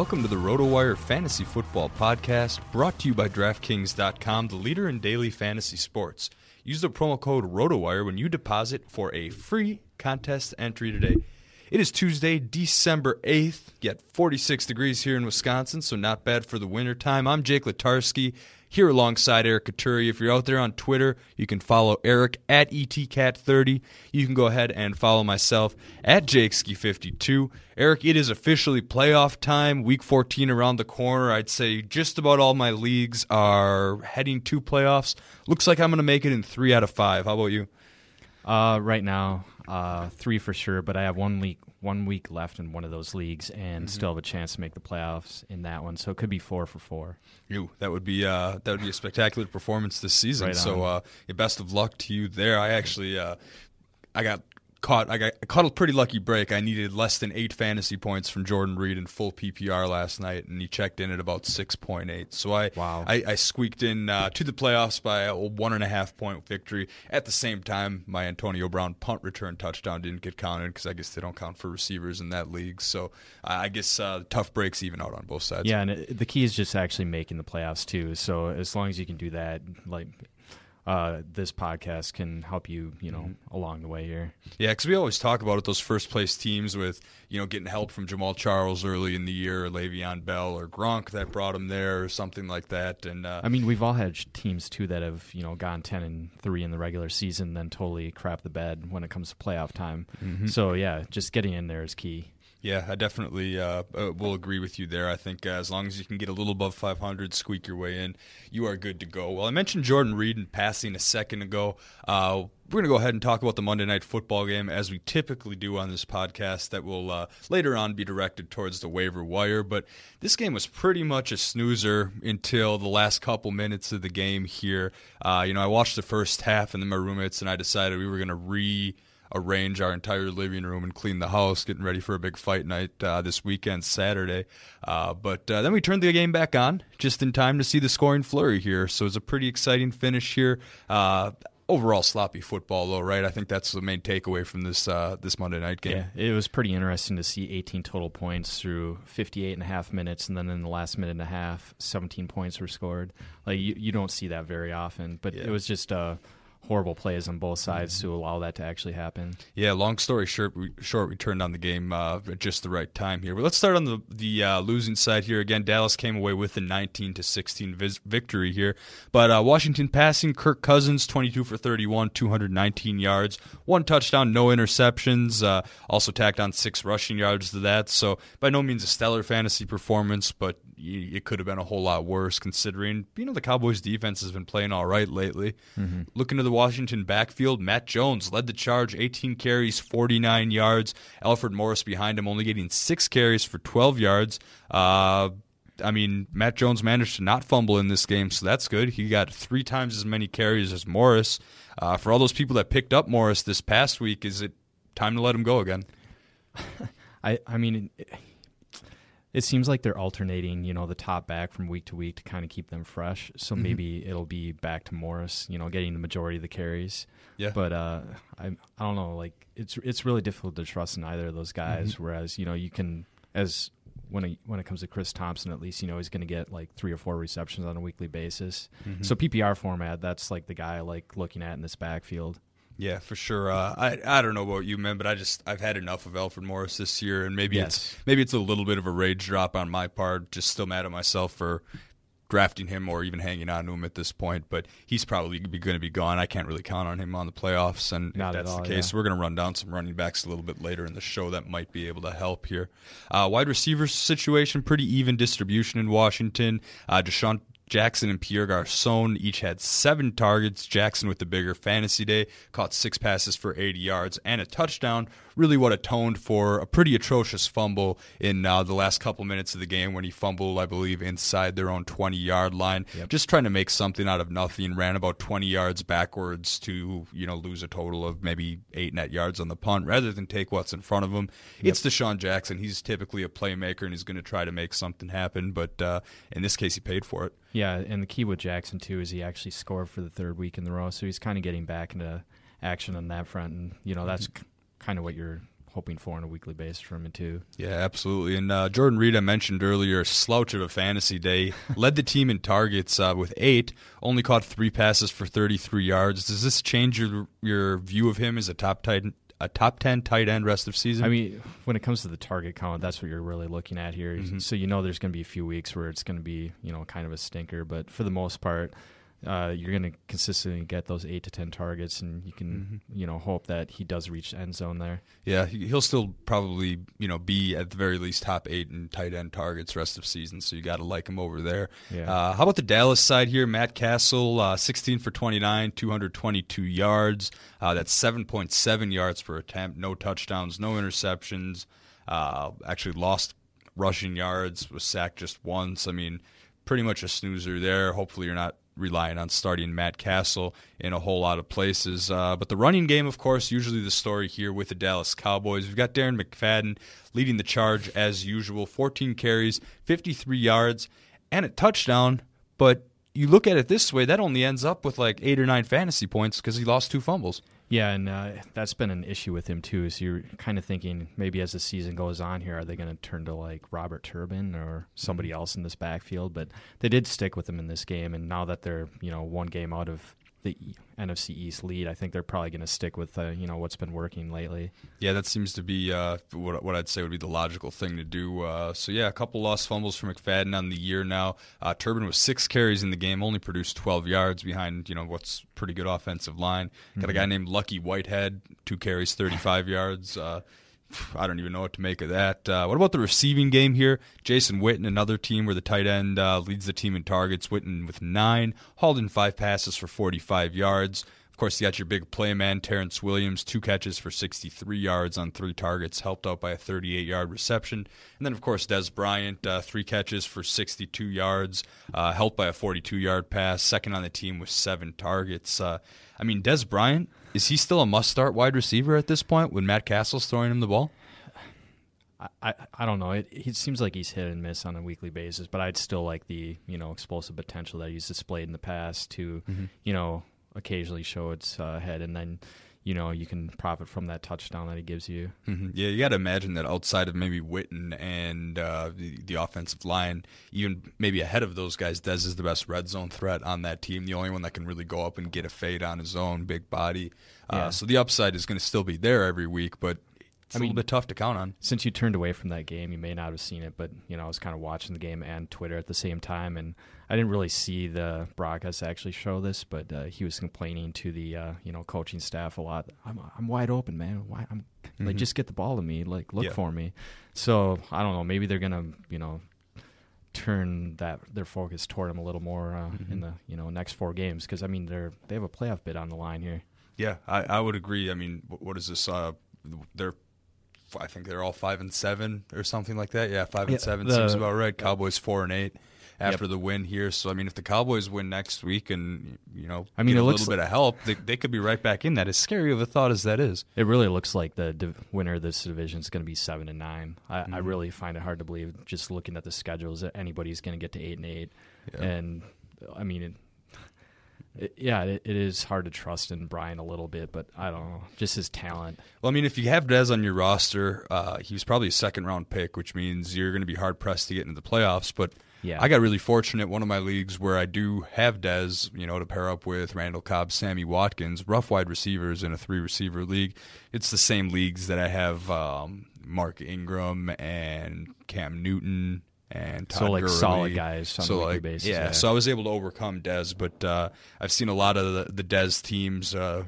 Welcome to the RotoWire Fantasy Football Podcast, brought to you by DraftKings.com, the leader in daily fantasy sports. Use the promo code RotoWire when you deposit for a free contest entry today. It is Tuesday, December 8th, yet 46 degrees here in Wisconsin, so not bad for the winter time. I'm Jake Letarski, here alongside Eric Katuri. If you're out there on Twitter, you can follow Eric at ETCat30. You can go ahead and follow myself at JakeSki52. Eric, it is officially playoff time. Week 14 around the corner. I'd say just about all my leagues are heading to playoffs. Looks like I'm going to make it in three out of five. How about you? Uh, right now, uh, three for sure, but I have one week one week left in one of those leagues and Mm-hmm. still have a chance to make the playoffs in that one. So it could be four for four. You that would be uh, that would be a spectacular performance this season. Right so uh, yeah, best of luck to you there. I actually uh, I got caught. I got I caught a pretty lucky break. I needed less than eight fantasy points from Jordan Reed in full PPR last night, and he checked in at about six point eight. So I Wow. I, I squeaked in uh, to the playoffs by a one and a half point victory. At the same time, my Antonio Brown punt return touchdown didn't get counted because I guess they don't count for receivers in that league. So I I guess uh, tough breaks even out on both sides. Yeah, and it, the key is just actually making the playoffs too. So as long as you can do that, like uh, this podcast can help you, you know, Mm-hmm. along the way here. Yeah, because we always talk about it, those first place teams with, you know, getting help from Jamaal Charles early in the year, or Le'Veon Bell, or Gronk that brought him there, or something like that. And uh, I mean, we've all had teams too that have, you know, gone ten and three in the regular season, then totally crap the bed when it comes to playoff time. Mm-hmm. So yeah, just getting in there is key. Yeah, I definitely uh, uh, will agree with you there. I think uh, as long as you can get a little above 500, squeak your way in, you are good to go. Well, I mentioned Jordan Reed in passing a second ago. Uh, we're going to go ahead and talk about the Monday Night Football game as we typically do on this podcast. That will uh, later on be directed towards the waiver wire. But this game was pretty much a snoozer until the last couple minutes of the game here. Uh, you know, I watched the first half, and then my roommates and I decided we were going to re arrange our entire living room and clean the house, getting ready for a big fight night uh, this weekend, Saturday. Uh, but uh, then we turned the game back on just in time to see the scoring flurry here. So it's a pretty exciting finish here. Uh, overall, sloppy football, though, right? I think that's the main takeaway from this uh, this Monday night game. Yeah, it was pretty interesting to see 18 total points through 58 and a half minutes, and then in the last minute and a half, 17 points were scored. Like you, you don't see that very often, but Yeah. it was just uh, horrible plays on both sides Mm-hmm. to allow that to actually happen. Yeah, long story short, we, short, we turned on the game uh, at just the right time here. But let's start on the the uh, losing side here. Again, Dallas came away with a 19 to 16 victory here. But uh, Washington passing, Kirk Cousins 22 for 31, 219 yards, one touchdown, no interceptions. Uh, also tacked on six rushing yards to that. So by no means a stellar fantasy performance, but it could have been a whole lot worse considering you know the Cowboys defense has been playing all right lately. Looking to the Washington backfield, Matt Jones led the charge, 18 carries, 49 yards. Alfred Morris behind him, only getting six carries for 12 yards. Uh, I mean, Matt Jones managed to not fumble in this game, so that's good. He got three times as many carries as Morris. Uh, for all those people that picked up Morris this past week, is it time to let him go again? I, I mean, it, seems like they're alternating, you know, the top back from week to week to kind of keep them fresh. So Mm-hmm. maybe it'll be back to Morris, you know, getting the majority of the carries. Yeah. But uh, I, I don't know, like it's it's really difficult to trust in either of those guys. Mm-hmm. Whereas you know you can as when it, when it comes to Chris Thompson, at least you know he's going to get like three or four receptions on a weekly basis. Mm-hmm. So PPR format, that's like the guy I like looking at in this backfield. Yeah, for sure. Uh, I I don't know about you, man, but I just I've had enough of Alfred Morris this year, and maybe it's maybe it's a little bit of a rage drop on my part. Just still mad at myself for drafting him or even hanging on to him at this point. But he's probably going to be gone. I can't really count on him on the playoffs, and Not if that's all, the case, yeah. we're going to run down some running backs a little bit later in the show that might be able to help here. Uh, wide receiver situation, pretty even distribution in Washington. Uh, Deshaun Jackson and Pierre Garcon each had seven targets. Jackson with the bigger fantasy day caught six passes for 80 yards and a touchdown. Really, what atoned for a pretty atrocious fumble in uh, the last couple minutes of the game when he fumbled, I believe, inside their own 20 yard line. Just trying to make something out of nothing. Ran about 20 yards backwards to you know lose a total of maybe eight net yards on the punt rather than take what's in front of him. It's Deshaun Jackson. He's typically a playmaker and he's going to try to make something happen. But uh, in this case, he paid for it. Yeah, and the key with Jackson too is he actually scored for the third week in the row, so he's kind of getting back into action on that front, and you know that's Mm-hmm. Kind of what you're hoping for on a weekly basis from him too. Yeah, absolutely. And uh, Jordan Reed, I mentioned earlier, slouch of a fantasy day, led the team in targets uh, with eight, only caught three passes for 33 yards. Does this change your your view of him as a top tight a top 10 tight end rest of season? I mean, when it comes to the target count, that's what you're really looking at here. Mm-hmm. So you know there's going to be a few weeks where it's going to be you know kind of a stinker, but for the most part. Uh, you're going to consistently get those eight to ten targets, and you can, Mm-hmm. you know, hope that he does reach end zone there. yeah, he- he'll still probably you know be at the very least top eight in tight end targets rest of season. So you got to like him over there. Yeah. Uh, how about the Dallas side here? Matt Cassel, uh, 16 for 29, 222 yards. Uh, that's 7.7 yards per attempt. No touchdowns, no interceptions. Uh, actually lost rushing yards. Was sacked just once. I mean, pretty much a snoozer there. Hopefully, you're not relying on starting Matt Cassel in a whole lot of places. Uh, but the running game, of course, usually the story here with the Dallas Cowboys. We've got Darren McFadden leading the charge as usual 14 carries, 53 yards, and a touchdown. But you look at it this way, that only ends up with like eight or nine fantasy points because he lost two fumbles. Yeah, and uh, that's been an issue with him too. So you're kind of thinking maybe as the season goes on here, are they going to turn to like Robert Turbin or somebody else in this backfield? But they did stick with him in this game, and now that they're you know one game out of the NFC East lead. I think they're probably going to stick with uh, you know what's been working lately. Yeah, that seems to be uh, what, what I'd say would be the logical thing to do. Uh, so yeah, a couple lost fumbles for McFadden on the year now. Uh, Turbin was six carries in the game, only produced 12 yards behind you know what's pretty good offensive line. Got mm-hmm. a guy named Lucky Whitehead, two carries, 35 yards. I don't even know what to make of that. Uh, what about the receiving game here? Jason Witten, another team where the tight end uh, leads the team in targets. Witten with nine, hauled in five passes for 45 yards. Of course, you got your big play man, Terrence Williams, two catches for 63 yards on three targets, helped out by a 38 yard reception. And then, of course, Dez Bryant, uh, three catches for 62 yards, uh, helped by a 42 yard pass, second on the team with seven targets. Uh, I mean, Dez Bryant, is he still a must start wide receiver at this point when Matt Cassel's throwing him the ball? I, I don't know. It, it seems like he's hit and miss on a weekly basis, but I'd still like the you know explosive potential that he's displayed in the past to mm-hmm. you know occasionally show its uh, head, and then you know you can profit from that touchdown that he gives you. Mm-hmm. Yeah, you got to imagine that outside of maybe Witten and uh, the, the offensive line, even maybe ahead of those guys, Dez is the best red zone threat on that team. The only one that can really go up and get a fade on his own, big body. Uh, yeah. So the upside is going to still be there every week, but it's I a mean, little bit tough to count on. Since you turned away from that game, you may not have seen it, but you know I was kind of watching the game and Twitter at the same time, and I didn't really see the broadcast actually show this, but uh, he was complaining to the uh, you know coaching staff a lot. I'm I'm wide open, man. Why I'm mm-hmm. like just get the ball to me, like look yeah. for me. So I don't know. Maybe they're gonna you know turn that their focus toward him a little more uh, mm-hmm. in the you know next four games because I mean they're they have a playoff bid on the line here. Yeah, I, I would agree. I mean, what is this? Uh, they're I think they're all five and seven or something like that. Yeah, five and yeah, seven the, seems about right. Cowboys four and eight after yep. the win here. So I mean, if the Cowboys win next week and you know, I mean, a little bit of help, they, they, could be right back in that. As scary of a thought as that is, it really looks like the div- winner of this division is going to be seven and nine. I, mm-hmm. I, really find it hard to believe, just looking at the schedules, that anybody's going to get to eight and eight. Yeah. And I mean. It, yeah, it, it is hard to trust in Brian a little bit, but I don't know, just his talent. Well, I mean, if you have Dez on your roster, uh, he was probably a second round pick, which means you're going to be hard pressed to get into the playoffs. But yeah. I got really fortunate. One of my leagues where I do have Dez, you know, to pair up with Randall Cobb, Sammy Watkins, rough wide receivers in a three receiver league. It's the same leagues that I have um, Mark Ingram and Cam Newton and Todd so like Gurley. solid guys on so a like, basis. Yeah, yeah, so I was able to overcome Dez, but uh, I've seen a lot of the, the Dez teams. Uh,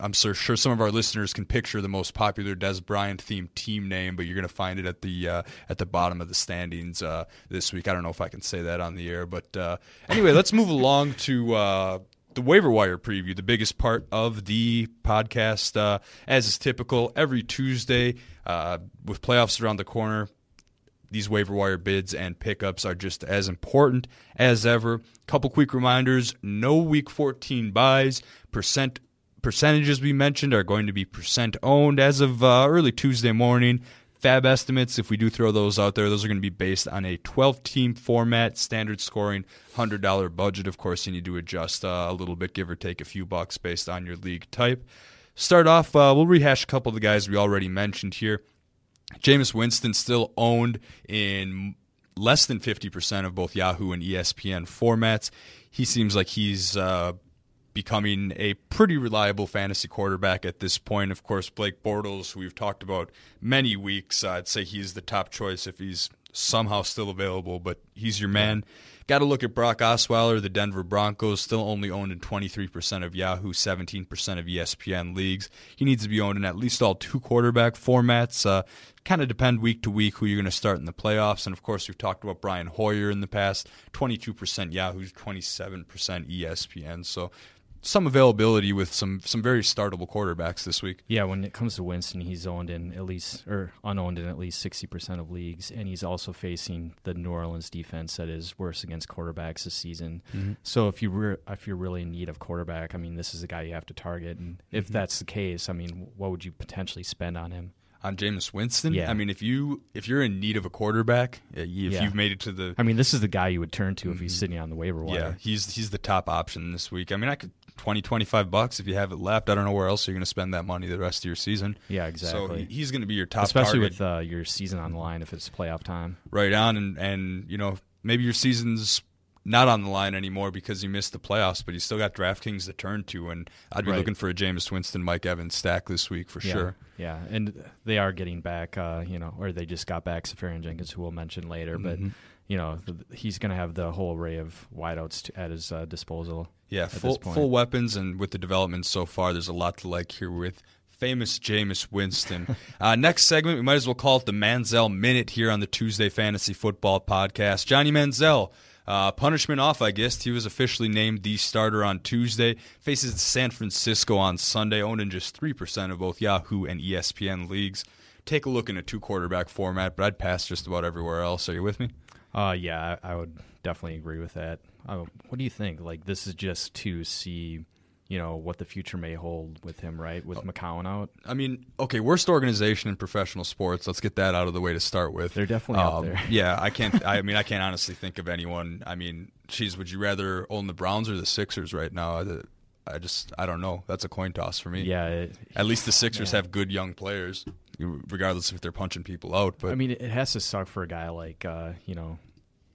I'm sure, sure some of our listeners can picture the most popular Dez Bryant themed team name, but you're going to find it at the uh, at the bottom of the standings uh, this week. I don't know if I can say that on the air, but uh, anyway, let's move along to uh, the waiver wire preview, the biggest part of the podcast, uh, as is typical every Tuesday uh, with playoffs around the corner these waiver wire bids and pickups are just as important as ever. Couple quick reminders: no Week 14 buys. Percent percentages we mentioned are going to be percent owned as of uh, early Tuesday morning. FAAB estimates, if we do throw those out there, those are going to be based on a 12 team format, standard scoring, $100 budget. Of course, you need to adjust uh, a little bit, give or take a few bucks based on your league type. Start off, uh, we'll rehash a couple of the guys we already mentioned here. Jameis Winston still owned in less than 50% of both Yahoo and ESPN formats. He seems like he's uh, becoming a pretty reliable fantasy quarterback at this point. Of course, Blake Bortles, who we've talked about many weeks, I'd say he's the top choice if he's somehow still available, but he's your man. Got to look at Brock Osweiler, the Denver Broncos, still only owned in 23% of Yahoo, 17% of ESPN leagues. He needs to be owned in at least all two quarterback formats. Uh, kind of depend week to week who you're going to start in the playoffs. And of course, we've talked about Brian Hoyer in the past 22% Yahoo, 27% ESPN. So some availability with some some very startable quarterbacks this week. Yeah, when it comes to Winston, he's owned in at least or unowned in at least sixty percent of leagues, and he's also facing the New Orleans defense that is worse against quarterbacks this season. Mm-hmm. So if you re- if you're really in need of quarterback, I mean, this is a guy you have to target, and if mm-hmm. that's the case, I mean, what would you potentially spend on him? On Jameis Winston. Yeah. I mean, if you if you're in need of a quarterback, uh, if yeah. you've made it to the, I mean, this is the guy you would turn to if he's mm-hmm. sitting on the waiver wire. Yeah, he's he's the top option this week. I mean, I could 20, 25 bucks if you have it left. I don't know where else you're going to spend that money the rest of your season. Yeah, exactly. So he's going to be your top, especially target. with uh, your season on the line if it's playoff time. Right on, and and you know maybe your season's not on the line anymore because he missed the playoffs, but he's still got DraftKings to turn to, and I'd be Right. looking for a Jameis Winston, Mike Evans stack this week for yeah, sure. Yeah, and they are getting back, uh, you know, or they just got back Seferian-Jenkins, who we'll mention later. But Mm-hmm. you know, he's going to have the whole array of wideouts at his uh, disposal. Yeah, full full weapons, and with the development so far, there's a lot to like here with famous Jameis Winston. uh, next segment, we might as well call it the Manziel Minute here on the Tuesday Fantasy Football Podcast. Johnny Manziel. Uh, punishment off, I guess. He was officially named the starter on Tuesday. Faces San Francisco on Sunday, owned in just 3% of both Yahoo and ESPN leagues. Take a look in a two quarterback format, but I'd pass just about everywhere else. Are you with me? Uh, yeah, I, I would definitely agree with that. Uh, what do you think? Like, this is just to see, you know, what the future may hold with him, right? With McCown out. I mean, okay, worst organization in professional sports. Let's get that out of the way to start with. Um, They're definitely up there. yeah, I can't. I mean, I can't honestly think of anyone. I mean, geez, would you rather own the Browns or the Sixers right now? I, I just, I don't know. That's a coin toss for me. Yeah, it, At least the Sixers Yeah. have good young players, regardless if they're punching people out. But I mean, it has to suck for a guy like, uh, you know,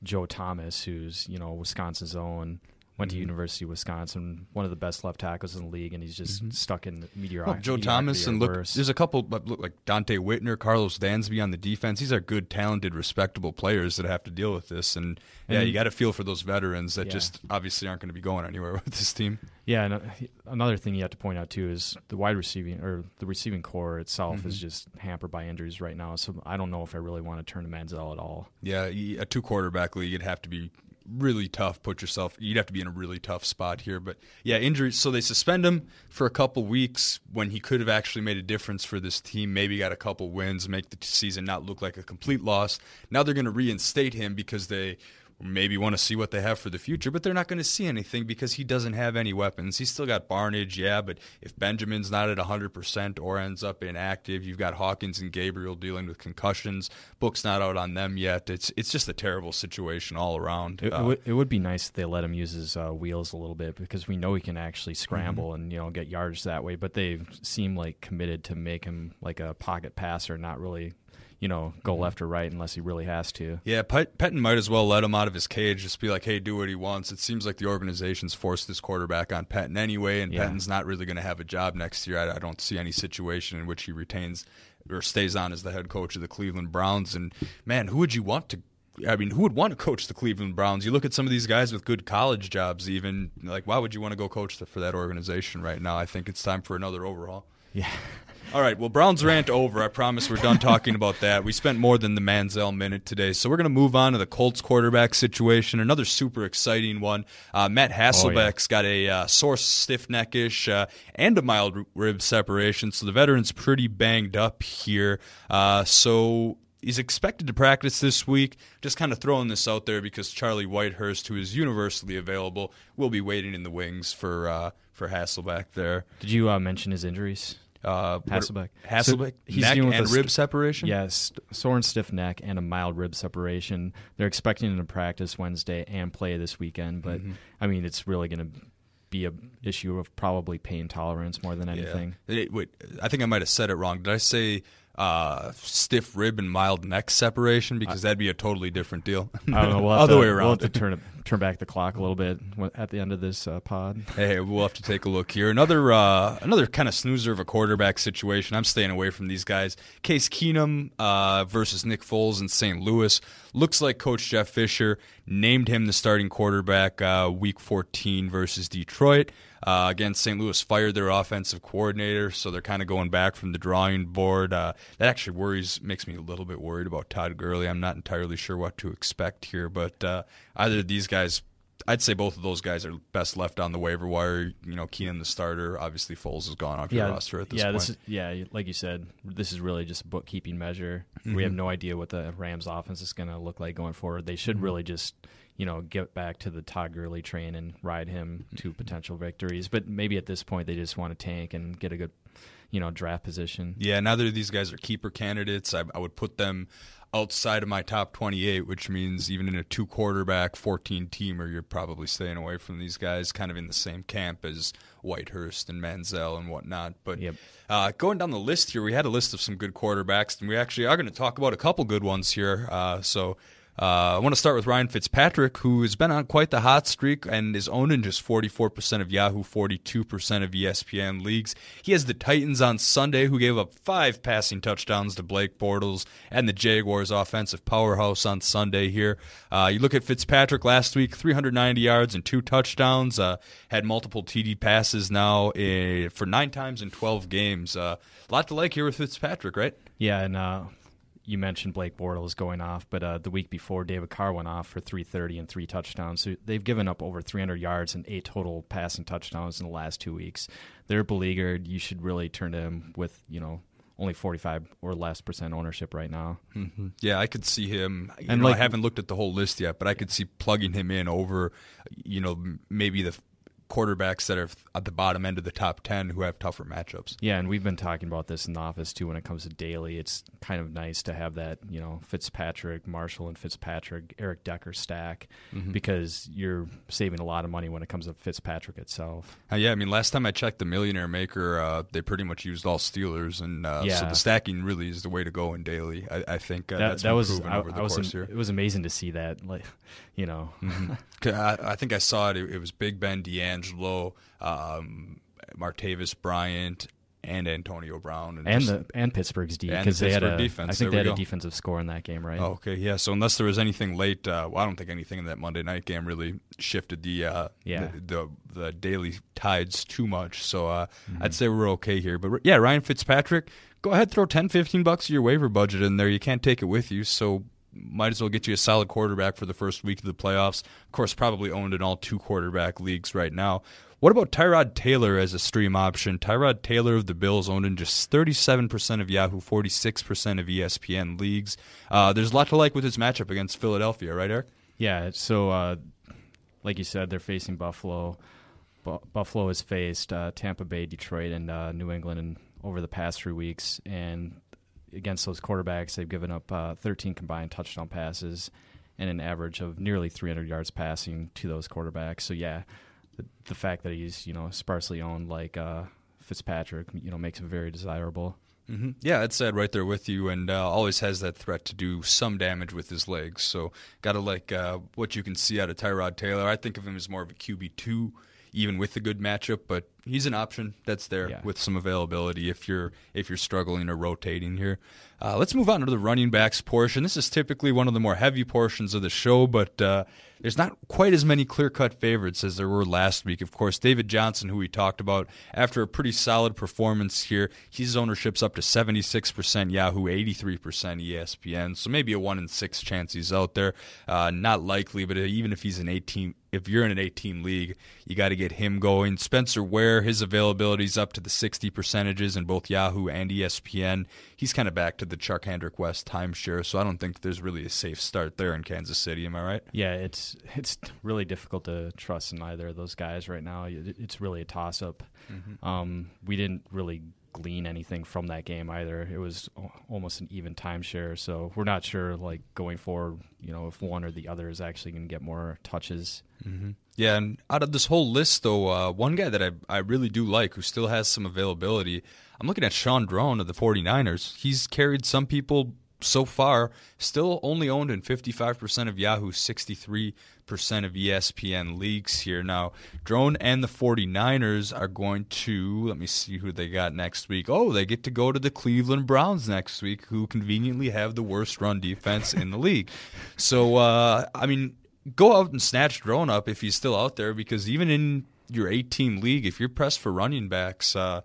Joe Thomas, who's you know Wisconsin's own, went to Mm-hmm. University of Wisconsin, one of the best left tackles in the league, and he's just stuck in meteor. Well, Joe Thomas and look, there's a couple, but look like Donte Whitner, Carlos Dansby on the defense. These are good, talented, respectable players that have to deal with this. And yeah, you got to feel for those veterans that Yeah. just obviously aren't going to be going anywhere with this team. Yeah, and uh, another thing you have to point out too is the wide receiving or the receiving core itself is just hampered by injuries right now. So I don't know if I really want to turn to Manziel at all. Yeah, a two quarterback league, it'd have to be really tough. Put yourself, you'd have to be in a really tough spot here. But yeah, injuries. So they suspend him for a couple weeks when he could have actually made a difference for this team. Maybe got a couple wins, make the season not look like a complete loss. Now they're going to reinstate him because they maybe want to see what they have for the future, but they're not going to see anything because he doesn't have any weapons. He's still got Barnidge, yeah, but if Benjamin's not at 100% or ends up inactive, you've got Hawkins and Gabriel dealing with concussions. Book's not out on them yet. It's it's just a terrible situation all around. It, Uh, it, would, it would be nice if they let him use his uh, wheels a little bit because we know he can actually Mm-hmm. scramble and you know get yards that way. But they seem like committed to make him like a pocket passer, not really, you know, go Mm-hmm. left or right unless he really has to. Yeah, Pet- Pettine might as well let him out of his cage. Just be like, hey, do what he wants. It seems like the organization's forced this quarterback on Pettine anyway, and Yeah. Pettine's not really going to have a job next year. I, I don't see any situation in which he retains or stays on as the head coach of the Cleveland Browns. And man, who would you want to? I mean, who would want to coach the Cleveland Browns? You look at some of these guys with good college jobs, even like, why would you want to go coach the, for that organization right now? I think it's time for another overhaul. Yeah. All right, well, Browns rant over. I promise we're done talking about that. We spent more than the Manziel minute today, so we're going to move on to the Colts quarterback situation. Another super exciting one. Uh, Matt Hasselbeck's got a uh, sore stiff neckish uh, and a mild rib separation, so the veteran's pretty banged up here. Uh, so he's expected to practice this week. Just kind of throwing this out there because Charlie Whitehurst, who is universally available, will be waiting in the wings for uh, for Hasselbeck there. Did you uh, mention his injuries? Uh, Hasselbeck. Hasselbeck, So he's neck dealing with and a rib st- separation. Yes, sore and stiff neck and a mild rib separation. They're expecting him to practice Wednesday and play this weekend, but Mm-hmm. I mean, it's really going to be a issue of probably pain tolerance more than anything. Yeah. It- wait, I think I might have said it wrong. Did I say uh, stiff rib and mild neck separation? Because that'd be a totally different deal. I don't know. We'll have Other to, way We'll have to turn turn back the clock a little bit at the end of this uh, pod. Hey, we'll have to take a look here. Another uh, another kind of snoozer of a quarterback situation. I'm staying away from these guys. Case Keenum uh, versus Nick Foles in St. Louis. Looks like Coach Jeff Fisher named him the starting quarterback uh, Week 14 versus Detroit. Uh, again, St. Louis fired their offensive coordinator, so they're kind of going back from the drawing board. Uh, that actually worries, makes me a little bit worried about Todd Gurley. I'm not entirely sure what to expect here, but uh, either of these guys I'd say both of those guys are best left on the waiver wire. You know, Keenum the starter. Obviously, Foles is gone off your roster at this yeah, point. this is yeah, like you said, this is really just a bookkeeping measure. Mm-hmm. We have no idea what the Rams' offense is going to look like going forward. They Mm-hmm. should really just you know get back to the Todd Gurley train and ride him to potential victories. But maybe at this point they just want to tank and get a good you know draft position. yeah, neither of these guys are keeper candidates. I, I would put them outside of my top 28, which means even in a two quarterback, 14 teamer, you're probably staying away from these guys, kind of in the same camp as Whitehurst and Manziel and whatnot. But Yep. uh, going down the list here, we had a list of some good quarterbacks, and we actually are going to talk about a couple good ones here. Uh, so. Uh, I want to start with Ryan Fitzpatrick, who has been on quite the hot streak and is owned in just 44% of Yahoo, 42% of ESPN leagues. He has the Titans on Sunday, who gave up five passing touchdowns to Blake Bortles, and the Jaguars' offensive powerhouse on Sunday here. Uh, you look at Fitzpatrick last week, 390 yards and two touchdowns, uh, had multiple TD passes now uh, for nine times in 12 games. Uh, a lot to like here with Fitzpatrick, right? Yeah, and uh, you mentioned Blake Bortles going off, but uh, the week before, David Carr went off for 330 and three touchdowns. So they've given up over 300 yards and eight total passing touchdowns in the last two weeks. They're beleaguered. You should really turn to him with, you know, only 45 or less percent ownership right now. Mm-hmm. Yeah, I could see him. and know, like, I haven't looked at the whole list yet, but I could see plugging him in over, you know, maybe the quarterbacks that are at the bottom end of the top 10 who have tougher matchups. Yeah, and we've been talking about this in the office too when it comes to daily. It's kind of nice to have that, you know, Fitzpatrick, Marshall, and Fitzpatrick, Eric Decker stack mm-hmm. because you're saving a lot of money when it comes to Fitzpatrick itself. Uh, yeah, I mean, last time I checked the Millionaire Maker, uh, they pretty much used all Steelers, and uh, yeah. so the stacking really is the way to go in daily. I, I think uh, that, that's that was I, over the I was course here. It was amazing to see that, like, you know. Mm-hmm. I, I, think I saw it. it. It was Big Ben, DeAngelo, um, Martavis Bryant, and Antonio Brown, and, and the and Pittsburgh's D because the they had a defense. I think there they had go. a defensive score in that game, right? Oh, okay, yeah. So unless there was anything late, uh, well, I don't think anything in that Monday night game really shifted the uh, yeah the, the, the daily tides too much. So uh, mm-hmm. I'd say we're okay here. But yeah, Ryan Fitzpatrick, go ahead, throw 10, 15 bucks of your waiver budget in there. You can't take it with you, so might as well get you a solid quarterback for the first week of the playoffs. Of course, probably owned in all two quarterback leagues right now. What about Tyrod Taylor as a stream option? Tyrod Taylor of the Bills owned in just 37% of Yahoo, 46% of ESPN leagues. Uh, there's a lot to like with his matchup against Philadelphia, right, Eric? Yeah, so uh, like you said, they're facing Buffalo. Bu- Buffalo has faced uh, Tampa Bay, Detroit, and uh, New England over the past three weeks, and against those quarterbacks, they've given up uh, 13 combined touchdown passes and an average of nearly 300 yards passing to those quarterbacks. So yeah, the, the fact that he's you know sparsely owned like uh, Fitzpatrick, you know, makes him very desirable. Mm-hmm. Yeah, it's said right there with you, and uh, always has that threat to do some damage with his legs. So, got to like uh, what you can see out of Tyrod Taylor. I think of him as more of a QB two even with the good matchup. But he's an option that's there yeah. with some availability if you're if you're struggling or rotating here. Uh, let's move on to the running backs portion. This is typically one of the more heavy portions of the show, but uh, there's not quite as many clear cut favorites as there were last week. Of course, David Johnson, who we talked about, after a pretty solid performance here, his ownership's up to 76% Yahoo, 83% ESPN. So maybe a 1 in 6 chance he's out there. Uh, not likely, but even if he's an 18, if you're in an 18 league, you got to get him going. Spencer Ware, his availability is up to the 60 percentages in both Yahoo and ESPN. He's kind of back to the Charcandrick West timeshare, so I don't think there's really a safe start there in Kansas City. Am I right? Yeah, it's it's really difficult to trust in either of those guys right now. It's really a toss up. Mm-hmm. Um, we didn't really glean anything from that game either. It was almost an even timeshare, so we're not sure like going forward, you know, if one or the other is actually going to get more touches. Mm-hmm. Yeah, and out of this whole list, though, uh, one guy that I I really do like who still has some availability. I'm looking at Shaun Draughn of the 49ers. He's carried some people so far, still only owned in 55% of Yahoo, 63% of ESPN leagues here. Now, Draughn and the 49ers are going to, let me see who they got next week. Oh, they get to go to the Cleveland Browns next week, who conveniently have the worst run defense in the league. So, uh, I mean, go out and snatch Draughn up if he's still out there, because even in your 18 league, if you're pressed for running backs, uh,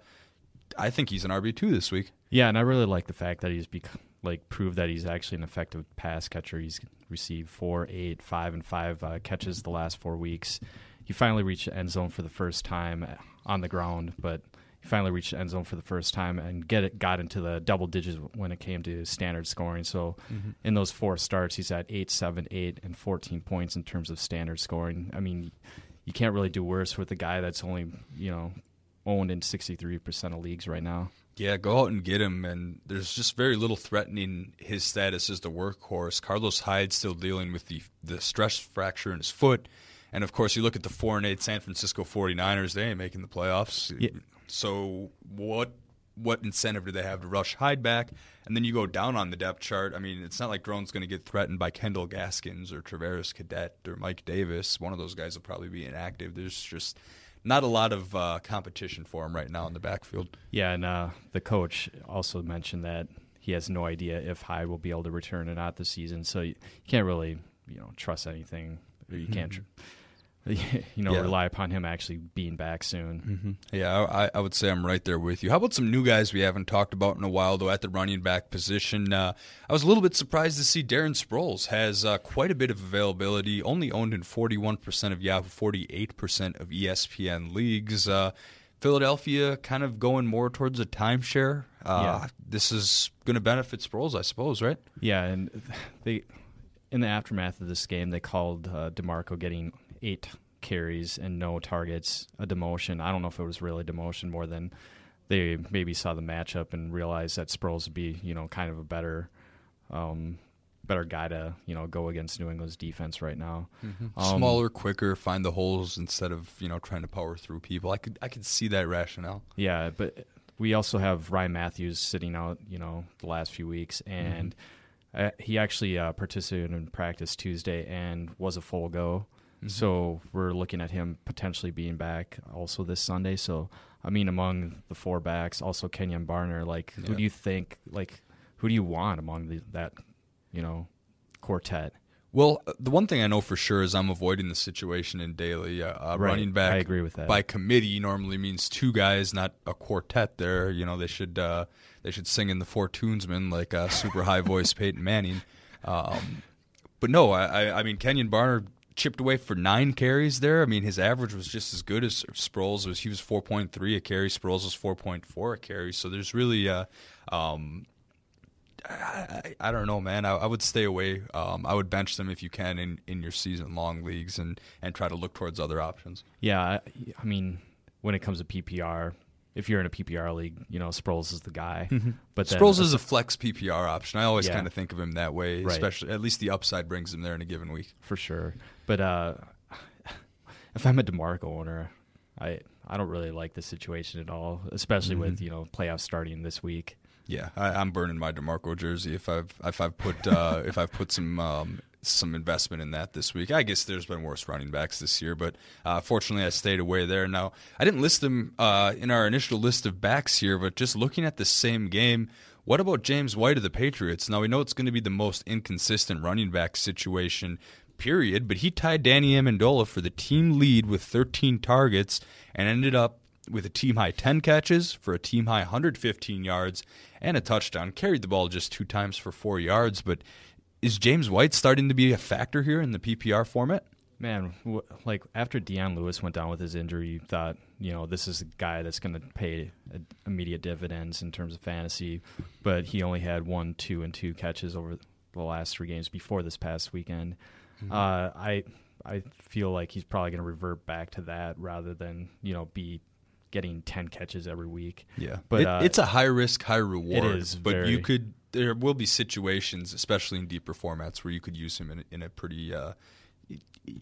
I think he's an RB2 this week. Yeah, and I really like the fact that he's become like prove that he's actually an effective pass catcher. He's received four, eight, five, and five uh, catches the last four weeks. He finally reached the end zone for the first time on the ground, but he finally reached the end zone for the first time and get it got into the double digits when it came to standard scoring. So mm-hmm. in those four starts, he's at eight, seven, eight, and fourteen points in terms of standard scoring. I mean, you can't really do worse with a guy that's only you know owned in sixty three percent of leagues right now. Yeah, go out and get him. And there's just very little threatening his status as the workhorse. Carlos Hyde still dealing with the the stress fracture in his foot. And of course, you look at the 4 and 8 San Francisco 49ers, they ain't making the playoffs. Yeah. So, what what incentive do they have to rush Hyde back? And then you go down on the depth chart. I mean, it's not like Draughn's going to get threatened by Kendall Gaskins or Travaris Cadet or Mike Davis. One of those guys will probably be inactive. There's just not a lot of uh, competition for him right now in the backfield. Yeah, and uh, the coach also mentioned that he has no idea if Hyde will be able to return or not this season. So you, can't really, you know, trust anything. You can't. Tr- you know, Yeah. rely upon him actually being back soon. Yeah, I, I would say I'm right there with you. How about some new guys we haven't talked about in a while, though, at the running back position? Uh, I was a little bit surprised to see Darren Sproles has uh, quite a bit of availability, only owned in 41% of Yahoo, 48% of ESPN leagues. Uh, Philadelphia kind of going more towards a timeshare. Uh, Yeah. This is going to benefit Sproles, I suppose, right? Yeah, and they in the aftermath of this game, they called uh, Demarco getting eight carries and no targets a demotion. I don't know if it was really demotion more than they maybe saw the matchup and realized that Sproles would be you know kind of a better. Um, better guy to you know go against New England's defense right now. Um, Smaller, quicker, find the holes instead of you know trying to power through people. I could I could see that rationale. Yeah, but we also have Ryan Mathews sitting out, you know, the last few weeks, and uh, he actually uh, participated in practice Tuesday and was a full go. So we're looking at him potentially being back also this Sunday. So I mean, among the four backs, also Kenjon Barner. Like, who Yeah. do you think? Like, who do you want among the, that, you know, quartet? Well, uh, the one thing I know for sure is I'm avoiding the situation in daily. Uh, Right. Running back, I agree with that. By committee normally means two guys, not a quartet. There, you know, they should uh, they should sing in the Four Tunesmen like uh, super high voice Peyton Manning. Um, but no, I, I, I mean Kenjon Barner chipped away for nine carries there. I mean his average was just as good as Sproles was. He was 4.3 a carry. Sproles was 4.4 a carry. So there's really uh, um, I, I don't know, man. I, I would stay away. Um, I would bench them if you can in, in your season long leagues and, and try to look towards other options. Yeah, I, I mean, when it comes to PPR, if you're in a PPR league, you know, Sproles is the guy. But then, Sproles is a flex PPR option. I always Yeah. kind of think of him that way, Right. especially at least the upside brings him there in a given week. for sure. But uh, if I'm a Demarco owner, I I don't really like the situation at all, especially with Mm-hmm. you know playoffs starting this week. Yeah, I, I'm burning my Demarco jersey if I've if I've put uh, if I've put some um, some investment in that this week. I guess there's been worse running backs this year, but uh, fortunately I stayed away there. Now I didn't list them uh, in our initial list of backs here, but just looking at the same game. What about James White of the Patriots? Now we know it's going to be the most inconsistent running back situation period, but he tied Danny Amendola for the team lead with 13 targets and ended up with a team high 10 catches for a team high 115 yards and a touchdown. Carried the ball just two times for four yards, but is James White starting to be a factor here in the PPR format? Man, wh- like after Dion Lewis went down with his injury, you thought you know this is a guy that's going to pay immediate dividends in terms of fantasy, but he only had one, two, and two catches over the last three games before this past weekend. Uh, I I feel like he's probably going to revert back to that rather than you know be getting ten catches every week. Yeah, but It- uh, it's a high risk, high reward. is but very- you could. There will be situations, especially in deeper formats, where you could use him in, a- in a pretty uh,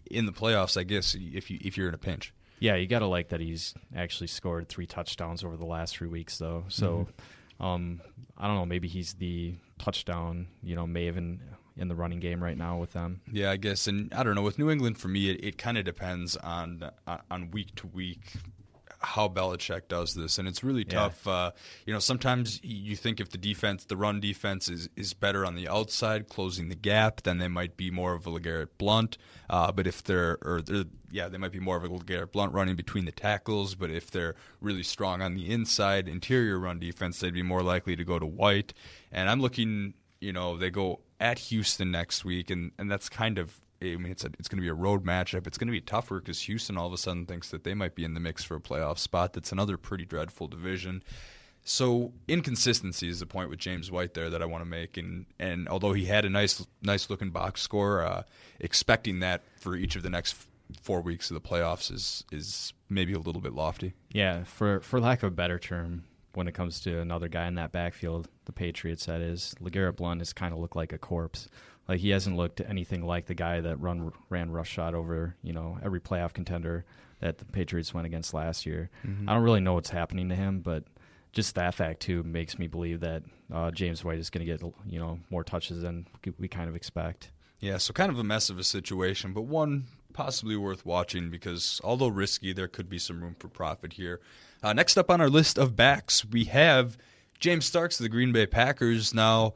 in the playoffs. I guess if you if you're in a pinch. Yeah, you got to like that he's actually scored three touchdowns over the last three weeks, though. So, um, I don't know. Maybe he's the touchdown, you know, maven in the running game right now with them. Yeah, I guess, and I don't know. With New England, for me, it, it kind of depends on on- on week to week how Belichick does this, and it's really Yeah. tough. Uh, you know, sometimes you think if the defense, the run defense, is is better on the outside, closing the gap, then they might be more of a Legarrette Blunt. Uh, but if they're or they're, yeah, they might be more of a Legarrette Blunt running between the tackles. But if they're really strong on the inside, interior run defense, they'd be more likely to go to White. And I'm looking you know they go at Houston next week, and, and that's kind of I mean it's a, it's going to be a road matchup. It's going to be tougher because Houston all of a sudden thinks that they might be in the mix for a playoff spot. That's another pretty dreadful division. So inconsistency is the point with James White there that I want to make, and and although he had a nice nice looking box score, uh, expecting that for each of the next four weeks of the playoffs is is maybe a little bit lofty. Yeah, for for lack of a better term, when it comes to another guy in that backfield, the Patriots, that is, Legarrette Blunt has kind of looked like a corpse. Like he hasn't looked anything like the guy that run ran rush shot over you know every playoff contender that the Patriots went against last year. I don't really know what's happening to him, but just that fact too makes me believe that uh, James White is going to get you know more touches than we kind of expect. Yeah, so kind of a mess of a situation, but one possibly worth watching because although risky, there could be some room for profit here. Uh, next up on our list of backs, we have James Starks of the Green Bay Packers. Now,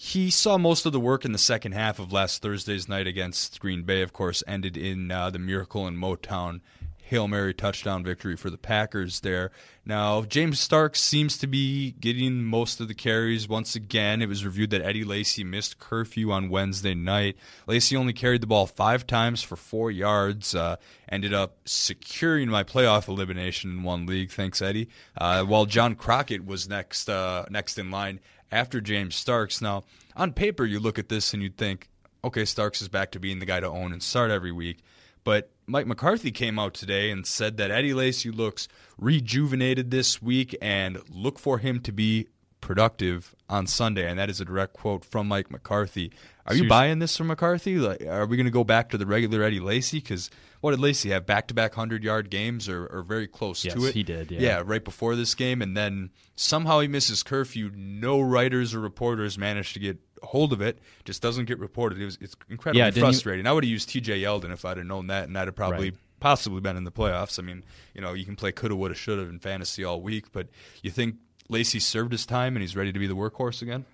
he saw most of the work in the second half of last Thursday's night against Green Bay, of course, ended in uh, the Miracle in Motown Hail Mary touchdown victory for the Packers there. Now, James Starks seems to be getting most of the carries once again. It was reviewed that Eddie Lacy missed curfew on Wednesday night. Lacy only carried the ball five times for four yards, uh, ended up securing my playoff elimination in one league. Thanks, Eddie. Uh, while John Crockett was next, uh, next in line after James Starks. Now, on paper, you look at this and you'd think, okay, Starks is back to being the guy to own and start every week. But Mike McCarthy came out today and said that Eddie Lacy looks rejuvenated this week and look for him to be productive on Sunday. And that is a direct quote from Mike McCarthy. Are you buying this from McCarthy? Like, are we going to go back to the regular Eddie Lacy? Because what did Lacy have? Back to back 100 yard games or, or very close yes, to it? he did. Yeah. yeah, right before this game. And then somehow he misses curfew. No writers or reporters managed to get hold of it, just doesn't get reported. It was it's incredibly Yeah, didn't you- frustrating. I would have used T.J. Yeldon if I'd have known that, and I'd have probably Right. possibly been in the playoffs. I mean, you know, you can play coulda, woulda, shoulda in fantasy all week, but you think Lacy served his time and he's ready to be the workhorse again?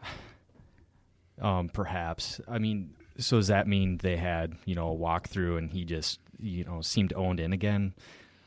Um, perhaps. I mean, so does that mean they had you know a walkthrough and he just you know seemed owned in again?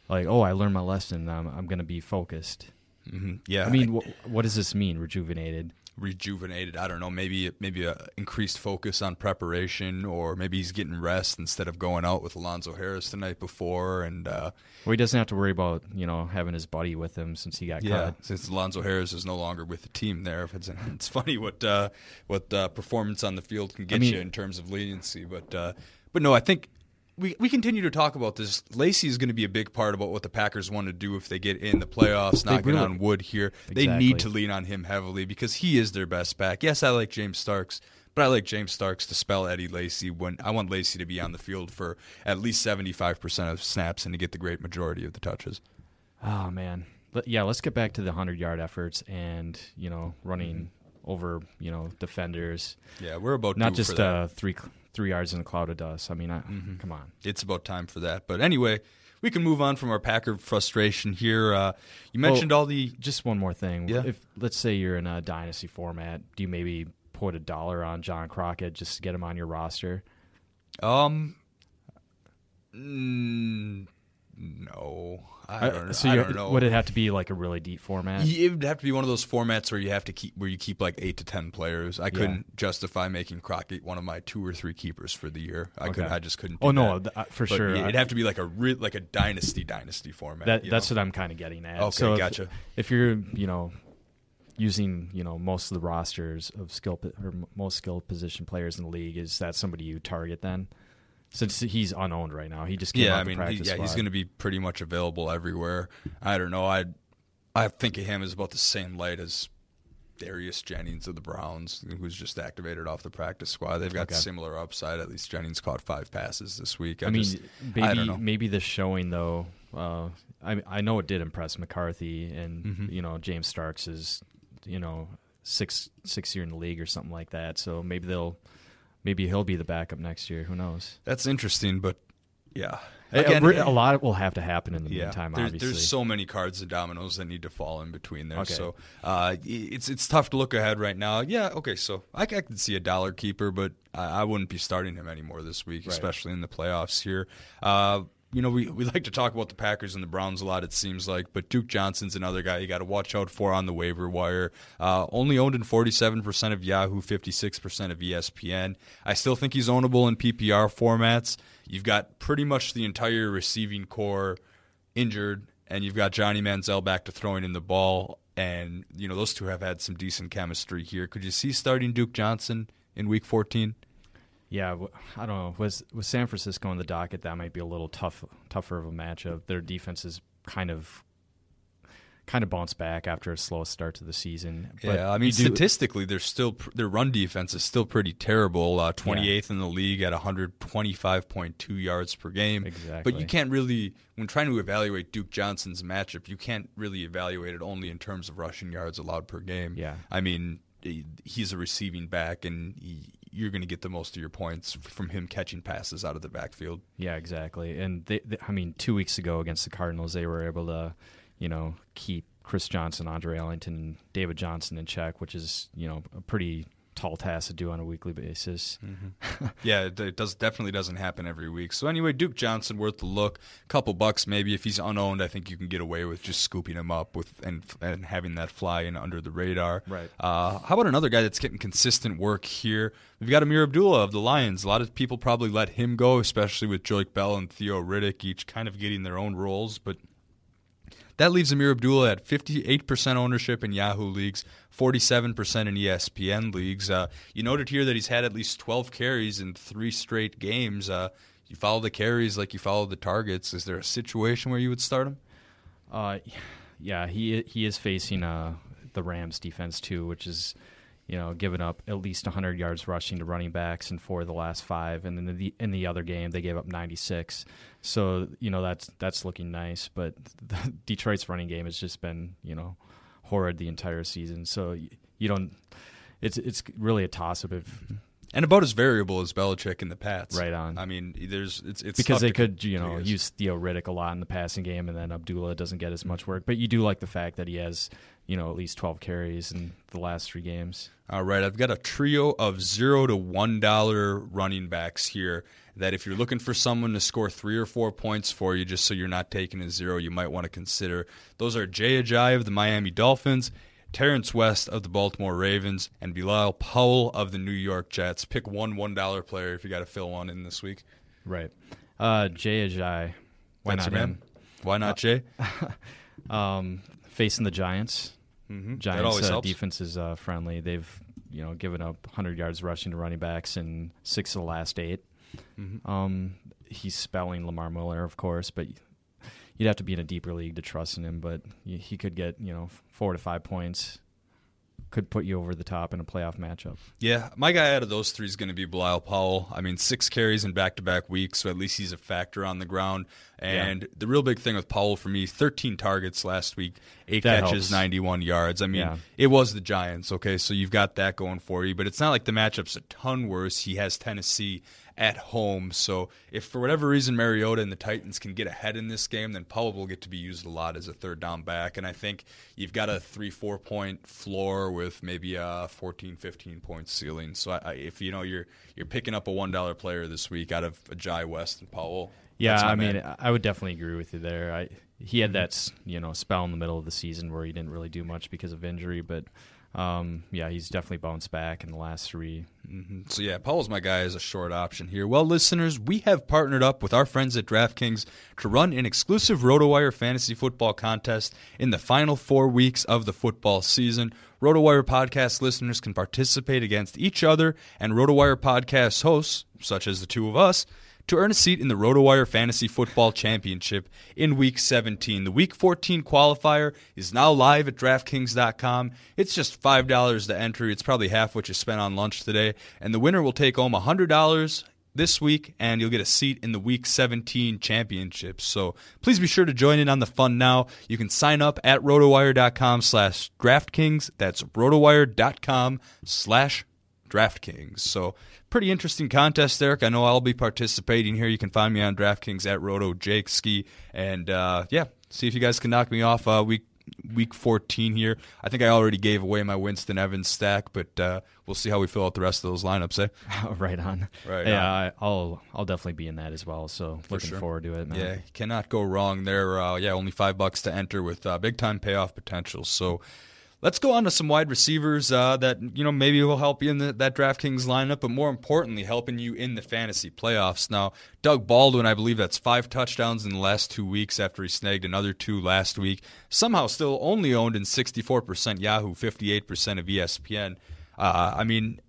Like, oh, I learned my lesson. I'm I'm going to be focused. hmm Yeah, I mean, wh- what does this mean? Rejuvenated? Rejuvenated. I don't know. Maybe maybe a increased focus on preparation, or maybe he's getting rest instead of going out with Alonzo Harris the night before. And uh, Well, he doesn't have to worry about you know having his buddy with him since he got yeah, cut. since Alonzo Harris is no longer with the team, there, if it's it's funny what uh, what uh, performance on the field can get mean- you in terms of leniency. But uh, but no, I think. We, we continue to talk about this. Lacy is going to be a big part about what the Packers want to do if they get in the playoffs. They Knocking really- on wood here, they Exactly. need to lean on him heavily because he is their best back. Yes, I like James Starks, but I like James Starks to spell Eddie Lacy when I want Lacy to be on the field for at least seventy five percent of snaps and to get the great majority of the touches. Oh man, Let- yeah. Let's get back to the hundred yard efforts and you know running over you know defenders, Yeah, we're about not due just for that. uh, three three yards in a cloud of dust. I mean, I, come on. it's about time for that. But anyway, we can move on from our Packer frustration here. Uh, you mentioned all the Just one more thing. Yeah. If let's say you're in a dynasty format, do you maybe put a dollar on John Crockett just to get him on your roster? um. mm, no, I Uh, don't, so I you- don't know. would it have to be like a really deep format? It would have to be one of those formats where you have to keep where you keep like eight to ten players. I couldn't justify making Crockett one of my two or three keepers for the year. I could I just couldn't. Oh, no, that. th- uh, for But sure. It'd have to be like a re- like a dynasty dynasty format. That that's know? what I'm kind of getting at. Okay, so if, gotcha. If you're, you know, using, you know, most of the rosters of skill or most skilled position players in the league, is that somebody you target then? Since he's unowned right now, he just came yeah. out I the mean, he, yeah, he's going to be pretty much available everywhere. I don't know. I I think of him as about the same light as Darius Jennings of the Browns, who's just activated off the practice squad. They've got Okay. similar upside. At least Jennings caught five passes this week. I, I mean, just, maybe I maybe the showing though. Uh, I I know it did impress McCarthy, and Mm-hmm. you know James Starks is, you know, six six year in the league or something like that. So maybe they'll, maybe he'll be the backup next year. Who knows? That's interesting, but yeah. A- Again, a, lot will have to happen in the yeah, meantime. there's, obviously, there's so many cards and dominoes that need to fall in between there. Okay. So uh, it's it's tough to look ahead right now. Yeah, okay, so I could see a dollar keeper, but I, I wouldn't be starting him anymore this week, Right. especially in the playoffs here. Uh, you know, we, we like to talk about the Packers and the Browns a lot, it seems like, but Duke Johnson's another guy you got to watch out for on the waiver wire. Uh, only owned in 47% of Yahoo, 56% of ESPN. I still think he's ownable in PPR formats. You've got pretty much the entire receiving corps injured, and you've got Johnny Manziel back to throwing in the ball. And, you know, those two have had some decent chemistry here. Could you see starting Duke Johnson in week 14? Yeah, I don't know. Was with San Francisco on the docket, that might be a little tough, tougher of a matchup. Their defense is kind of kind of bounce back after a slow start to the season. But yeah, I mean, statistically, they're still their run defense is still pretty terrible. Uh, 28th Yeah. in the league at 125.2 yards per game. Exactly. But you can't really, when trying to evaluate Duke Johnson's matchup, you can't really evaluate it only in terms of rushing yards allowed per game. Yeah. I mean, he's a receiving back, and he, you're going to get the most of your points from him catching passes out of the backfield. Yeah, exactly. And they, they, I mean, two weeks ago against the Cardinals, they were able to, you know, keep Chris Johnson, Andre Ellington, David Johnson in check, which is, you know, a pretty tall task to do on a weekly basis. Yeah, it, it does definitely doesn't happen every week. So anyway, Duke Johnson worth the look. Couple bucks maybe if he's unowned. I think you can get away with just scooping him up with and and having that fly in under the radar. Right. Uh, how about another guy that's getting consistent work here? We've got Ameer Abdullah of the Lions. A lot of people probably let him go, especially with Joique Bell and Theo Riddick, each kind of getting their own roles, but. That leaves Ameer Abdullah at 58% ownership in Yahoo leagues, 47% in ESPN leagues. Uh, you noted here that he's had at least 12 carries in three straight games. Uh, you follow the carries like you follow the targets. Is there a situation where you would start him? Uh, yeah, he he is facing uh, the Rams defense too, which is you know giving up at least 100 yards rushing to running backs in four of the last five, and then in the in the other game they gave up 96. So you know that's that's looking nice, but the, Detroit's running game has just been you know horrid the entire season. So you, you don't. It's it's really a toss up if And about as variable as Belichick and the Pats. Right on. I mean, there's it's it's because they could, you know, use Theo Riddick a lot in the passing game, and then Abdullah doesn't get as much work. But you do like the fact that he has, you know, at least twelve carries in the last three games. All right, I've got a trio of zero to one dollar running backs here. That if you're looking for someone to score three or four points for you, just so you're not taking a zero, you might want to consider. Those are Jay Ajayi of the Miami Dolphins, Terrence West of the Baltimore Ravens, and Bilal Powell of the New York Jets. Pick one one dollar player if you got to fill one in this week. Right. Uh, Jay Ajayi, why That's not him? man. Why not Jay? Um, facing the Giants. Mm-hmm. Giants uh, defense is uh, friendly. They've you know given up 100 yards rushing to running backs in six of the last 8 Mm-hmm. Um, he's spelling Lamar Miller, of course, but you'd have to be in a deeper league to trust in him. But he could get you know four to five points. Could put you over the top in a playoff matchup. Yeah, my guy out of those three is going to be Bilal Powell. I mean, six carries in back to back weeks, so at least he's a factor on the ground. And the real big thing with Powell for me 13 targets last week, eight That catches, helps. 91 yards. I mean, Yeah. it was the Giants, okay, so you've got that going for you, but it's not like the matchup's a ton worse. He has Tennessee at home, so if for whatever reason Mariota and the Titans can get ahead in this game, then Powell will get to be used a lot as a third down back. And I think you've got a three, four point floor with maybe a 14, 15 point ceiling. So I, I, if you know you're you're picking up a one dollar player this week out of Jai West and Powell, Yeah, I mean. I would definitely agree with you there. I he had that you know spell in the middle of the season where he didn't really do much because of injury, but um, yeah, he's definitely bounced back in the last three. So yeah, Powell's my guy as a short option here. Well, listeners, we have partnered up with our friends at DraftKings to run an exclusive RotoWire fantasy football contest in the final four weeks of the football season. RotoWire podcast listeners can participate against each other and RotoWire podcast hosts, such as the two of us, to earn a seat in the RotoWire Fantasy Football Championship in Week 17. The Week 14 qualifier is now live at DraftKings.com. It's just $5 to enter. It's probably half what you spent on lunch today. And the winner will take home $100 this week, and you'll get a seat in the Week 17 Championship. So please be sure to join in on the fun now. You can sign up at rotowire.com slash DraftKings. That's rotowire.com slash DraftKings. So, pretty interesting contest, Eric. I know I'll be participating here. You can find me on DraftKings at Roto Jake Ski, and uh, yeah, see if you guys can knock me off uh, week week 14 here. I think I already gave away my Winston Evans stack, but uh, we'll see how we fill out the rest of those lineups. Eh? right on. Right Yeah, on. I'll I'll definitely be in that as well. So looking sure. forward to it. Man. Yeah, cannot go wrong there. Uh, yeah, only five bucks to enter with uh, big time payoff potential. So let's go on to some wide receivers uh, that you know maybe will help you in the, that DraftKings lineup, but more importantly, helping you in the fantasy playoffs. Now, Doug Baldwin, I believe that's five touchdowns in the last two weeks after he snagged another two last week. Somehow, still only owned in 64% Yahoo, 58% of ESPN. Uh, I mean,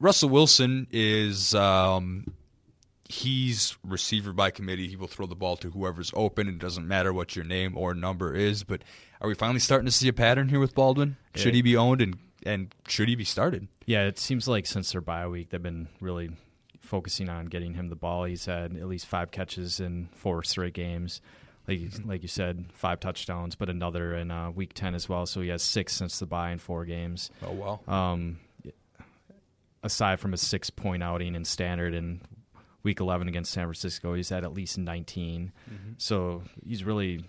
Russell Wilson is. Um, he's receiver by committee. He will throw the ball to whoever's open. It doesn't matter what your name or number is. But are we finally starting to see a pattern here with Baldwin? Should he be owned and and should he be started? Yeah, it seems like since their bye week, they've been really focusing on getting him the ball. He's had at least five catches in four straight games. Like like you said, five touchdowns, but another in uh, week ten as well. So he has six since the bye in four games. Oh wow. Um, aside from a six point outing in standard in week 11 against San Francisco, he's had at least 19. Mm-hmm. So he's really,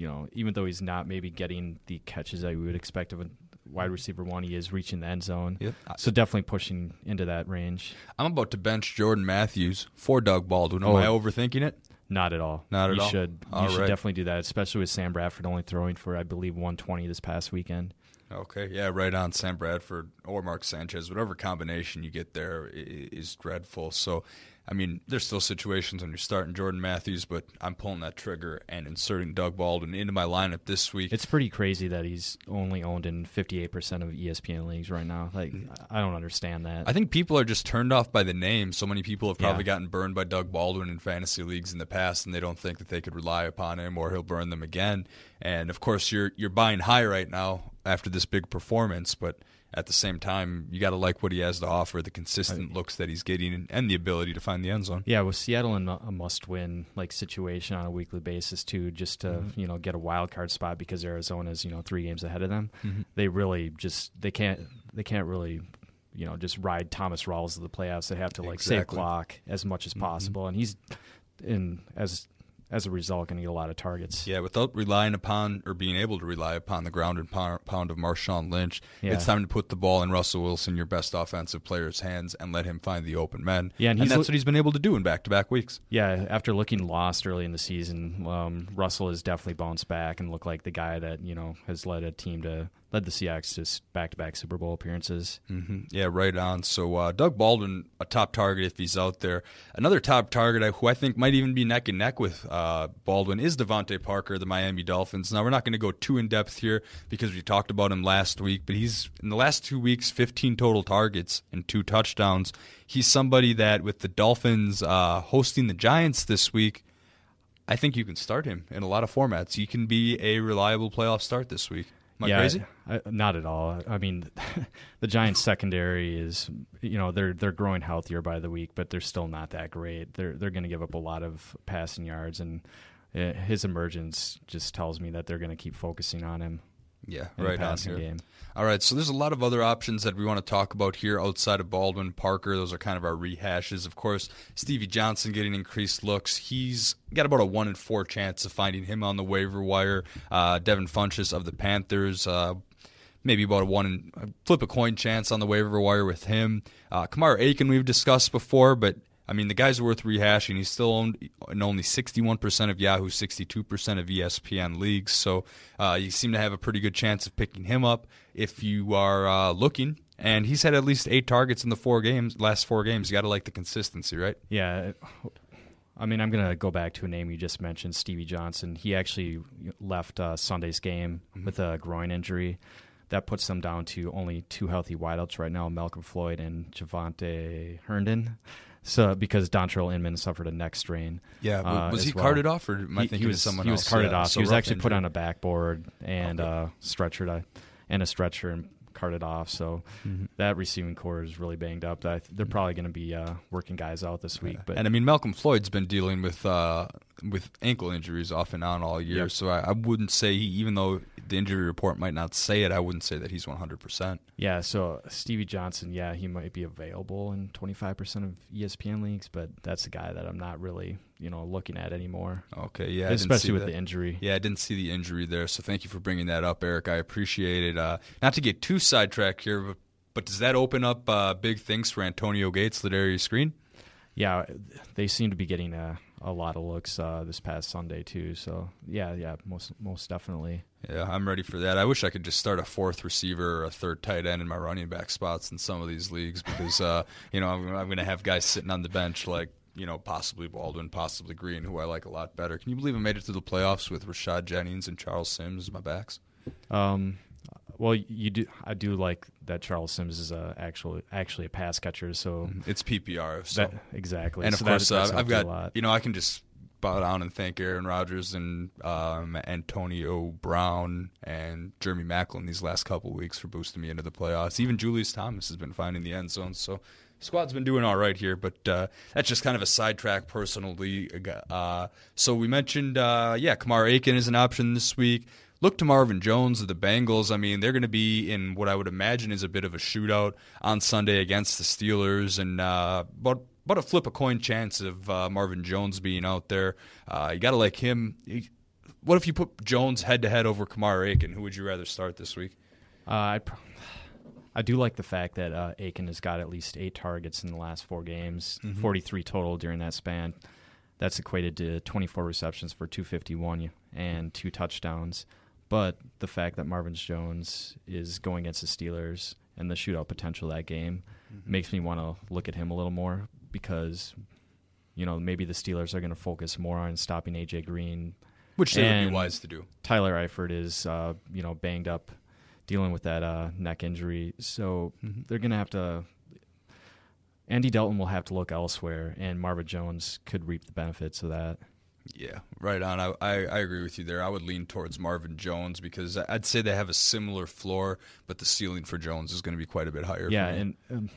you know, even though he's not maybe getting the catches that we would expect of a wide receiver one, he is reaching the end zone. Yep. So definitely pushing into that range. I'm about to bench Jordan Matthews for Doug Baldwin. Am Oh. I overthinking it? Not at all. Not at you all? Should you All should right. definitely do that, especially with Sam Bradford only throwing for I believe 120 this past weekend. Okay, yeah, right on Sam Bradford or Mark Sanchez, whatever combination you get there is dreadful. So, I mean, there's still situations when you're starting Jordan Matthews, but I'm pulling that trigger and inserting Doug Baldwin into my lineup this week. It's pretty crazy that he's only owned in 58% of ESPN leagues right now. Like mm. I don't understand that. I think people are just turned off by the name. So many people have probably Yeah. gotten burned by Doug Baldwin in fantasy leagues in the past, and they don't think that they could rely upon him or he'll burn them again. And of course, you're you're buying high right now after this big performance, but at the same time, you got to like what he has to offer, the consistent looks that he's getting, and, the ability to find the end zone. Yeah, with Seattle in a must-win like situation on a weekly basis too, just to Mm-hmm. you know get a wild card spot because Arizona's you know three games ahead of them. Mm-hmm. They really just they can't they can't really you know just ride Thomas Rawls to the playoffs. They have to like save clock as much as possible, and he's in as as a result going to get a lot of targets. Yeah, without relying upon or being able to rely upon the ground and pound, of Marshawn Lynch, Yeah. it's time to put the ball in Russell Wilson, your best offensive player's hands, and let him find the open men. Yeah, and and, that's look- what he's been able to do in back-to-back weeks. Yeah, after looking lost early in the season, um, Russell has definitely bounced back and looked like the guy that you know has led a team to led the Seahawks to back-to-back Super Bowl appearances. hmm Yeah, right on. So uh, Doug Baldwin, a top target if he's out there. Another top target I- who I think might even be neck and neck with uh, Baldwin is DeVante Parker, the Miami Dolphins. Now we're not going to go too in depth here because we talked about him last week, but he's in the last two weeks, 15 total targets and two touchdowns. He's somebody that with the Dolphins uh, hosting the Giants this week. I think you can start him in a lot of formats. He can be a reliable playoff start this week. Am I yeah, crazy? I, not at all. I mean, the Giants secondary is, you know, they're they're growing healthier by the week, but they're still not that great. They're they're going to give up a lot of passing yards, and uh, his emergence just tells me that they're going to keep focusing on him. Yeah, right on passing here. game. All right, so there's a lot of other options that we want to talk about here outside of Baldwin Parker. Those are kind of our rehashes. Of course, Stevie Johnson getting increased looks. He's got about a one in four chance of finding him on the waiver wire. Uh, Devin Funchess of the Panthers. Uh, Maybe about a one in, flip a coin chance on the waiver wire with him. Uh, Kamar Aiken we've discussed before, but I mean the guy's worth rehashing. He's still owned in only 61% of Yahoo, 62% of ESPN leagues. So uh, you seem to have a pretty good chance of picking him up if you are uh, looking. And he's had at least eight targets in the four games, last four games. You got to like the consistency, right? Yeah. I mean, I'm going to go back to a name you just mentioned, Stevie Johnson. He actually left uh, Sunday's game with a groin injury. That puts them down to only two healthy wideouts right now, Malcolm Floyd and Javontee Herndon. So because Dontrelle Inman suffered a neck strain. Yeah, uh, was he well. carted off, or am I He- thinking he was, someone else? he else? was carted Yeah, off. so he was actually put on a backboard and Okay. uh, stretchered uh, and a stretcher and carted off. So Mm-hmm. that receiving corps is really banged up. They're probably going to be uh, working guys out this week. But and I mean, Malcolm Floyd's been dealing with uh, with ankle injuries off and on all year. Yep. So I, I wouldn't say, he, even though the injury report might not say it, I wouldn't say that he's 100. percent Yeah, so Stevie Johnson, yeah, he might be available in 25% of ESPN leagues, but that's a guy that I'm not really, you know, looking at anymore. Okay, yeah, especially with that. the injury. Yeah, I didn't see the injury there, so thank you for bringing that up, Eric. I appreciate it. Uh, not to get too sidetracked here, but, but does that open up uh, big things for Antonio Gates, Ladarius Green? Yeah, they seem to be getting a, a lot of looks uh, this past Sunday too. So yeah, yeah, most most definitely. Yeah, I'm ready for that. I wish I could just start a fourth receiver or a third tight end in my running back spots in some of these leagues because, uh, you know, I'm, I'm going to have guys sitting on the bench like, you know, possibly Baldwin, possibly Green, who I like a lot better. Can you believe I made it to the playoffs with Rashad Jennings and Charles Sims as my backs? Um, well, you do. I do like that Charles Sims is a actual actually a pass catcher. So It's PPR. So. that exactly. and of So that- course, that's uh, I've got you know I can just bow down and thank Aaron Rodgers and um, Antonio Brown and Jeremy Maclin these last couple weeks for boosting me into the playoffs. Even Julius Thomas has been finding the end zone. So squad's been doing all right here, but uh, that's just kind of a sidetrack personally. Uh, so we mentioned, uh, yeah, Kamar Aiken is an option this week. Look to Marvin Jones of the Bengals. I mean, they're going to be in what I would imagine is a bit of a shootout on Sunday against the Steelers, and uh, but but a flip a coin chance of uh, Marvin Jones being out there. Uh, you got to like him. What if you put Jones head to head over Kamar Aiken? Who would you rather start this week? I I do like the fact that uh, Aiken has got at least eight targets in the last four games, mm-hmm. 43 total during that span. That's equated to 24 receptions for 251 and two touchdowns. But the fact that Marvin Jones is going against the Steelers and the shootout potential of that game mm-hmm. makes me want to look at him a little more because, you know, maybe the Steelers are going to focus more on stopping AJ Green, which they would be wise to do. Tyler Eifert is, uh, you know, banged up dealing with that uh, neck injury. So mm-hmm. they're going to have to. Andy Dalton will have to look elsewhere, and Marvin Jones could reap the benefits of that. Yeah, right on. I, I, I, agree with you there. I would lean towards Marvin Jones because I'd say they have a similar floor, but the ceiling for Jones is going to be quite a bit higher. Yeah, and um,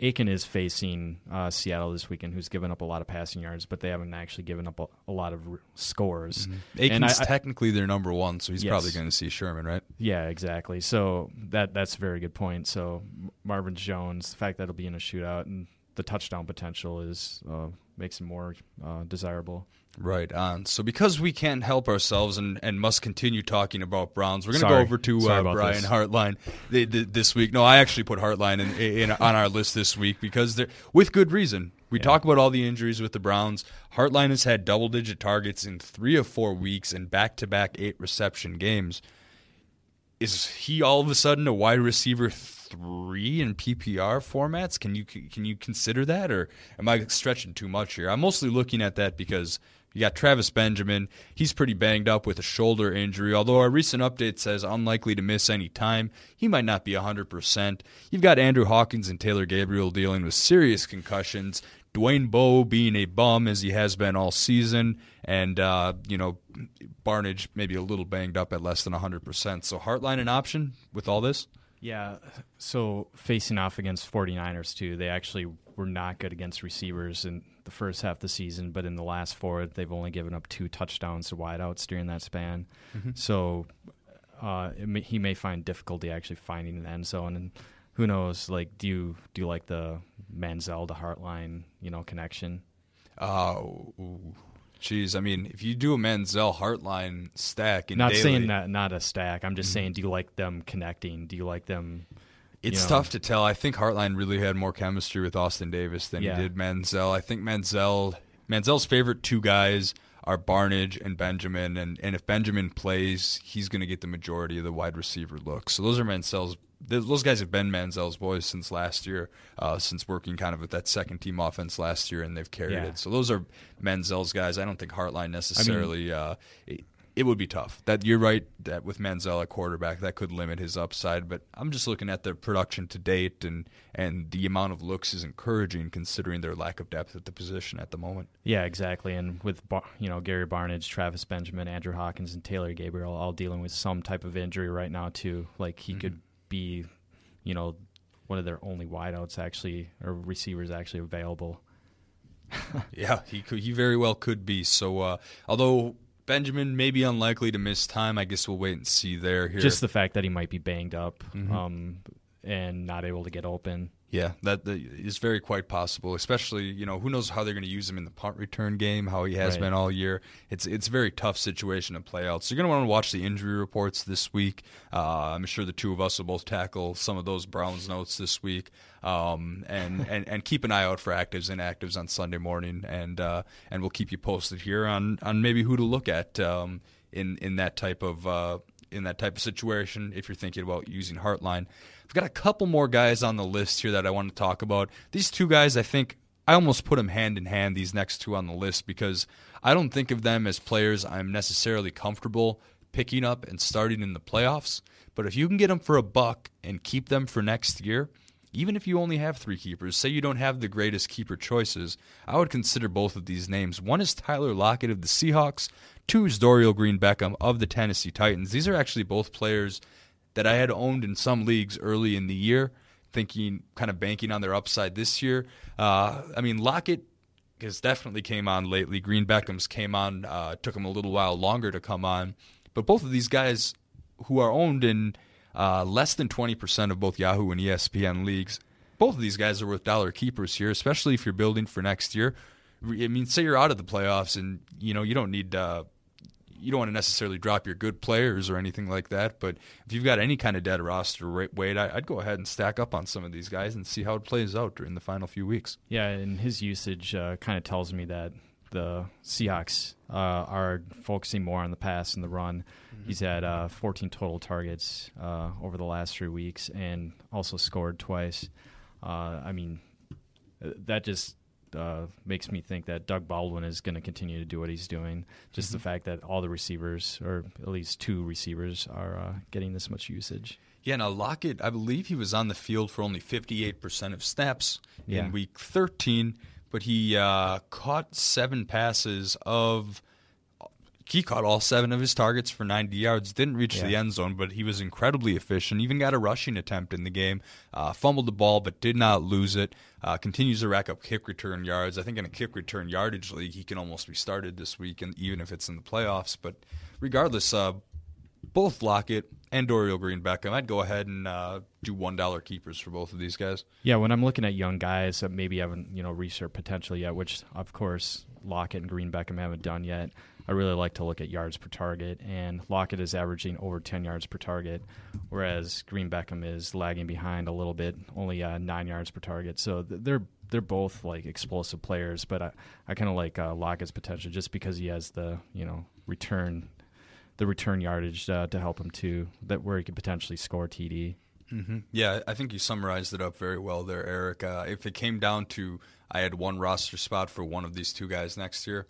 Aiken is facing uh, Seattle this weekend, who's given up a lot of passing yards, but they haven't actually given up a, a lot of r- scores. Mm-hmm. Aiken's I, technically their number one, so he's yes. probably going to see Sherman, right? Yeah, exactly. So that that's a very good point. So Marvin Jones, the fact that it'll be in a shootout and the touchdown potential is uh, makes him more uh, desirable. Right on. So because we can't help ourselves and, and must continue talking about Browns, we're going to go over to uh, Brian this. Hartline this week. No, I actually put Hartline in, in, on our list this week because with good reason. We yeah. talk about all the injuries with the Browns. Hartline has had double digit targets in three of four weeks and back to back eight reception games. Is he all of a sudden a wide receiver three in PPR formats? Can you can you consider that, or am I stretching too much here? I'm mostly looking at that because you got Travis Benjamin. He's pretty banged up with a shoulder injury, although our recent update says unlikely to miss any time. He might not be 100%. You've got Andrew Hawkins and Taylor Gabriel dealing with serious concussions. Dwayne Bowe being a bum as he has been all season, and uh, you know Barnidge maybe a little banged up at less than 100%. So Hartline an option with all this? Yeah. So facing off against 49ers too, they actually were not good against receivers in the first half of the season, but in the last four, they've only given up two touchdowns to wideouts during that span. Mm-hmm. So uh, may, he may find difficulty actually finding an end zone, and who knows? Like, do you do you like the Manziel to Hartline, you know, connection? Oh, Jeez, I mean, if you do a Manziel Hartline stack, not daily, saying that not a stack. I'm just mm-hmm. saying, do you like them connecting? Do you like them? It's know? tough to tell. I think Hartline really had more chemistry with Austin Davis than yeah. he did Manziel. I think Manziel, Manziel's favorite two guys are Barnidge and Benjamin, and, and if Benjamin plays, he's going to get the majority of the wide receiver looks. So those are Manziel's those guys have been Manziel's boys since last year, uh, since working kind of with that second team offense last year, and they've carried yeah. it. So those are Manziel's guys. I don't think Hartline necessarily. I mean, uh, it, it, would be tough. That you're right that with Manziel at quarterback, that could limit his upside. But I'm just looking at the production to date, and and the amount of looks is encouraging considering their lack of depth at the position at the moment. Yeah, exactly. And with you know Gary Barnidge, Travis Benjamin, Andrew Hawkins, and Taylor Gabriel all dealing with some type of injury right now too. Like he mm-hmm. could be, you know, one of their only wideouts actually or receivers actually available. yeah, he could, he very well could be. So, uh, although Benjamin may be unlikely to miss time, I guess we'll wait and see there. Here, just the fact that he might be banged up mm-hmm. um, and not able to get open. Yeah, that, that is very quite possible. Especially, you know, who knows how they're going to use him in the punt return game, how he has right. been all year. It's it's a very tough situation to play out. So you're going to want to watch the injury reports this week. Uh, I'm sure the two of us will both tackle some of those Browns notes this week, um, and, and and keep an eye out for actives and inactives on Sunday morning, and uh, and we'll keep you posted here on on maybe who to look at um, in in that type of uh, in that type of situation if you're thinking about using Hartline. I've got a couple more guys on the list here that I want to talk about. These two guys, I think I almost put them hand in hand, these next two on the list, because I don't think of them as players I'm necessarily comfortable picking up and starting in the playoffs. But if you can get them for a buck and keep them for next year, even if you only have three keepers, say you don't have the greatest keeper choices, I would consider both of these names. One is Tyler Lockett of the Seahawks, two is Dorial Green Beckham of the Tennessee Titans. These are actually both players that I had owned in some leagues early in the year, thinking kind of banking on their upside this year. Uh, I mean, Lockett has definitely came on lately. Green Beckham's came on, uh, took him a little while longer to come on. But both of these guys who are owned in uh, less than 20% of both Yahoo and ESPN leagues. Both of these guys are worth dollar keepers here, especially if you're building for next year. I mean, say you're out of the playoffs and you know you don't need uh, you don't want to necessarily drop your good players or anything like that. But if you've got any kind of dead roster weight, I'd go ahead and stack up on some of these guys and see how it plays out during the final few weeks. Yeah, and his usage uh, kind of tells me that the Seahawks uh, are focusing more on the pass and the run. Mm-hmm. He's had uh, 14 total targets uh, over the last three weeks and also scored twice. Uh, I mean, uh, that just uh, makes me think that Doug Baldwin is going to continue to do what he's doing. Just mm-hmm. the fact that all the receivers, or at least two receivers, are getting this much usage. Yeah, now Lockett, I believe he was on the field for only 58% of snaps yeah. in week 13 but he uh, caught seven passes of. He caught all seven of his targets for 90 yards. Didn't reach yeah. the end zone, but he was incredibly efficient. Even got a rushing attempt in the game. Uh, fumbled the ball, but did not lose it. Uh, continues to rack up kick return yards. I think in a kick return yardage league, he can almost be started this week, and even if it's in the playoffs. But regardless, uh, both Lockett and Dorial Green Beckham, I'd go ahead and uh, do one dollar keepers for both of these guys. Yeah, when I'm looking at young guys that maybe haven't you know reached their potential yet, which of course Lockett and Green Beckham haven't done yet. I really like to look at yards per target, and Lockett is averaging over 10 yards per target, whereas Green Beckham is lagging behind a little bit, only uh, nine yards per target. So they're they're both like explosive players, but I, I kind of like uh, Lockett's potential just because he has the you know return the return yardage uh, to help him too, that where he could potentially score TD. Mm-hmm. Yeah, I think you summarized it up very well there, Eric. Uh, if it came down to I had one roster spot for one of these two guys next year,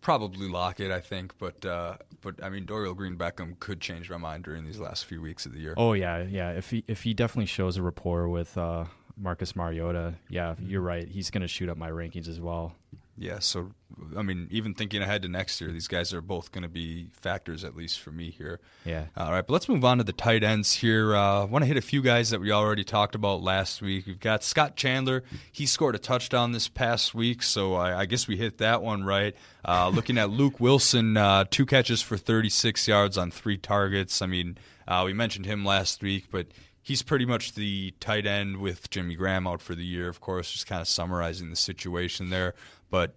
probably Lockett, I think. But uh, but I mean, Dorial Green Beckham could change my mind during these last few weeks of the year. Oh yeah, yeah. If he if he definitely shows a rapport with uh, Marcus Mariota, yeah, mm-hmm. you're right. He's going to shoot up my rankings as well. Yeah, so I mean, even thinking ahead to next year, these guys are both going to be factors, at least for me here. Yeah. All right, but let's move on to the tight ends here. I uh, want to hit a few guys that we already talked about last week. We've got Scott Chandler. He scored a touchdown this past week, so I, I guess we hit that one right. Uh, looking at Luke Wilson, uh, two catches for 36 yards on three targets. I mean, uh, we mentioned him last week, but he's pretty much the tight end with Jimmy Graham out for the year, of course, just kind of summarizing the situation there. But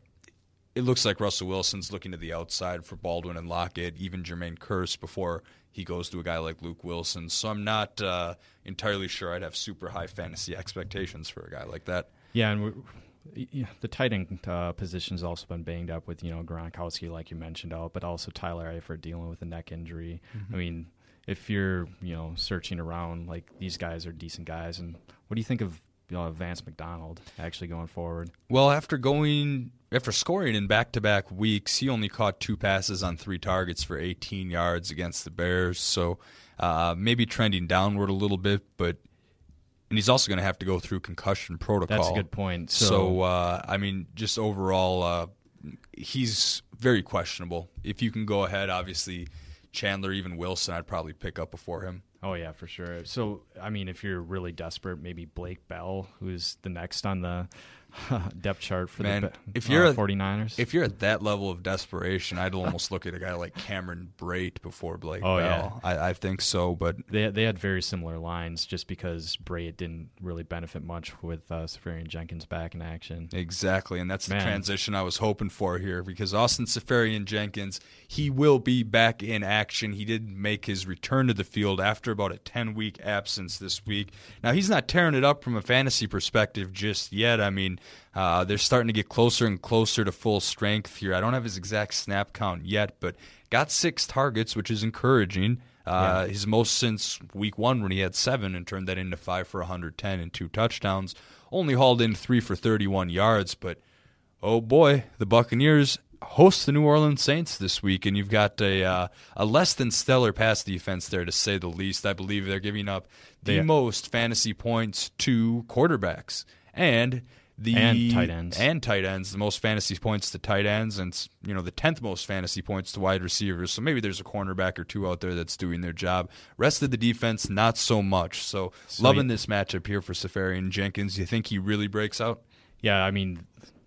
it looks like Russell Wilson's looking to the outside for Baldwin and Lockett, even Jermaine Kearse before he goes to a guy like Luke Wilson. So I'm not uh, entirely sure I'd have super high fantasy expectations for a guy like that. Yeah, and yeah, the tight end uh, position's also been banged up with you know Gronkowski, like you mentioned, out, but also Tyler Eifert dealing with a neck injury. Mm-hmm. I mean, if you're you know searching around, like these guys are decent guys, and what do you think of you know, Vance McDonald actually going forward? Well, after going after scoring in back-to-back weeks, he only caught two passes on three targets for 18 yards against the Bears. So uh, maybe trending downward a little bit, but and he's also going to have to go through concussion protocol. That's a good point. So, so uh, I mean, just overall, uh, he's very questionable. If you can go ahead, obviously Chandler, even Wilson, I'd probably pick up before him. Oh yeah, for sure. So I mean, if you're really desperate, maybe Blake Bell, who's the next on the depth chart for Man, the if you're uh, 49ers. If you're at that level of desperation, I'd almost look at a guy like Cameron Brate before Blake oh, Bell. Yeah. I, I, think so, but they they had very similar lines just because Brate didn't really benefit much with uh, Seferian-Jenkins back in action. Exactly, and that's Man. the transition I was hoping for here because Austin Seferian-Jenkins he will be back in action. He did make his return to the field after about a 10 week absence this week. Now he's not tearing it up from a fantasy perspective just yet. I mean, uh, they're starting to get closer and closer to full strength here. I don't have his exact snap count yet, but got six targets, which is encouraging. Uh, yeah. His most since week one when he had seven and turned that into five for 110 and two touchdowns. Only hauled in three for 31 yards, but oh boy, the Buccaneers host the New Orleans Saints this week, and you've got a uh, a less than stellar pass defense there, to say the least. I believe they're giving up the They- most fantasy points to quarterbacks and the And tight ends. and tight ends. The most fantasy points to tight ends, and you know the tenth most fantasy points to wide receivers. So maybe there's a cornerback or two out there that's doing their job. Rest of the defense, not so much. So, So loving you- this matchup here for Seferian-Jenkins. You think he really breaks out? Yeah, I mean,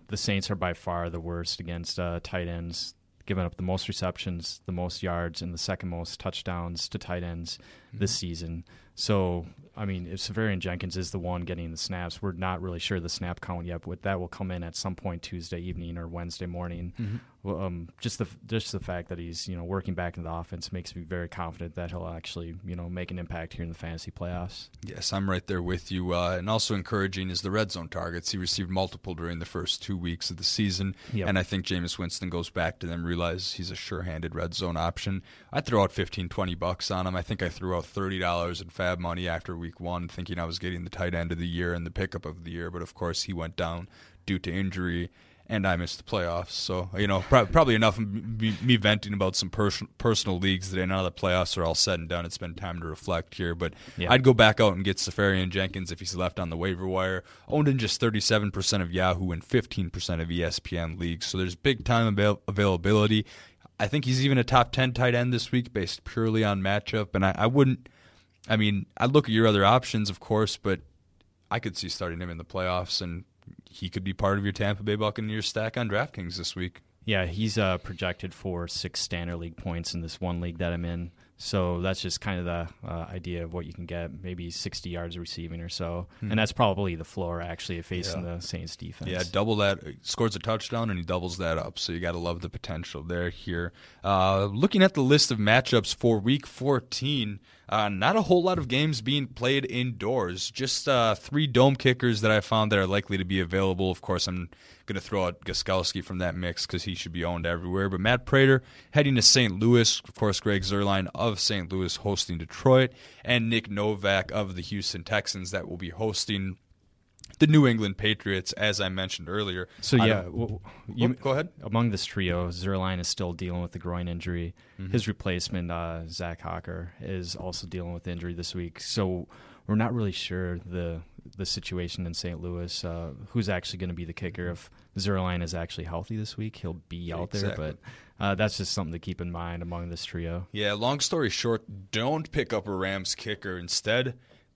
the Saints are by far the worst against uh, tight ends, giving up the most receptions, the most yards, and the second most touchdowns to tight ends this season. So, I mean, if Seferian-Jenkins is the one getting the snaps, we're not really sure the snap count yet, but that will come in at some point Tuesday evening or Wednesday morning. Mm-hmm. Well, um, just the just the fact that he's you know working back in the offense makes me very confident that he'll actually you know make an impact here in the fantasy playoffs. Yes, I'm right there with you. Uh, and also encouraging is the red zone targets. He received multiple during the first two weeks of the season. Yep. And I think Jameis Winston goes back to them, realizes he's a sure handed red zone option. I throw out 15, 20 bucks on him. I think I threw out $30 in FAAB money after week one, thinking I was getting the tight end of the year and the pickup of the year. But of course, he went down due to injury. And I missed the playoffs, so you know pro- probably enough of me, me venting about some pers- personal leagues today. Now the playoffs are all said and done, it's been time to reflect here. But Yeah. I'd go back out and get Seferian-Jenkins if he's left on the waiver wire. Owned in just 37% of Yahoo and 15% of ESPN leagues. So there's big time avail- availability. I think he's even a top 10 tight end this week based purely on matchup. And I, I wouldn't, I mean, I'd look at your other options, of course, but I could see starting him in the playoffs and he could be part of your Tampa Bay Buccaneers stack on DraftKings this week. Yeah, he's uh, projected for six standard league points in this one league that I'm in. So that's just kind of the uh, idea of what you can get, maybe 60 yards receiving or so. And that's probably the floor actually facing Hmm. Yeah. the Saints defense. Yeah, double that. Scores a touchdown and he doubles that up. So you got to love the potential there here. Uh, looking at the list of matchups for Week 14, uh, not a whole lot of games being played indoors. Just uh, three dome kickers that I found that are likely to be available. Of course, I'm going to throw out Gostkowski from that mix because he should be owned everywhere. But Matt Prater heading to St. Louis. Of course, Greg Zuerlein of St. Louis hosting Detroit, and Nick Novak of the Houston Texans that will be hosting the New England Patriots, as I mentioned earlier. So yeah, don't- w- Oh, go ahead. Among this trio, Zuerlein is still dealing with the groin injury. Mm-hmm. His replacement, uh, Zach Hocker, is also dealing with injury this week. So we're not really sure the the situation in St. Louis. Uh, who's actually going to be the kicker? If Zuerlein is actually healthy this week, he'll be out Exactly. there. But uh, that's just something to keep in mind among this trio. Yeah, long story short, don't pick up a Rams kicker. Instead,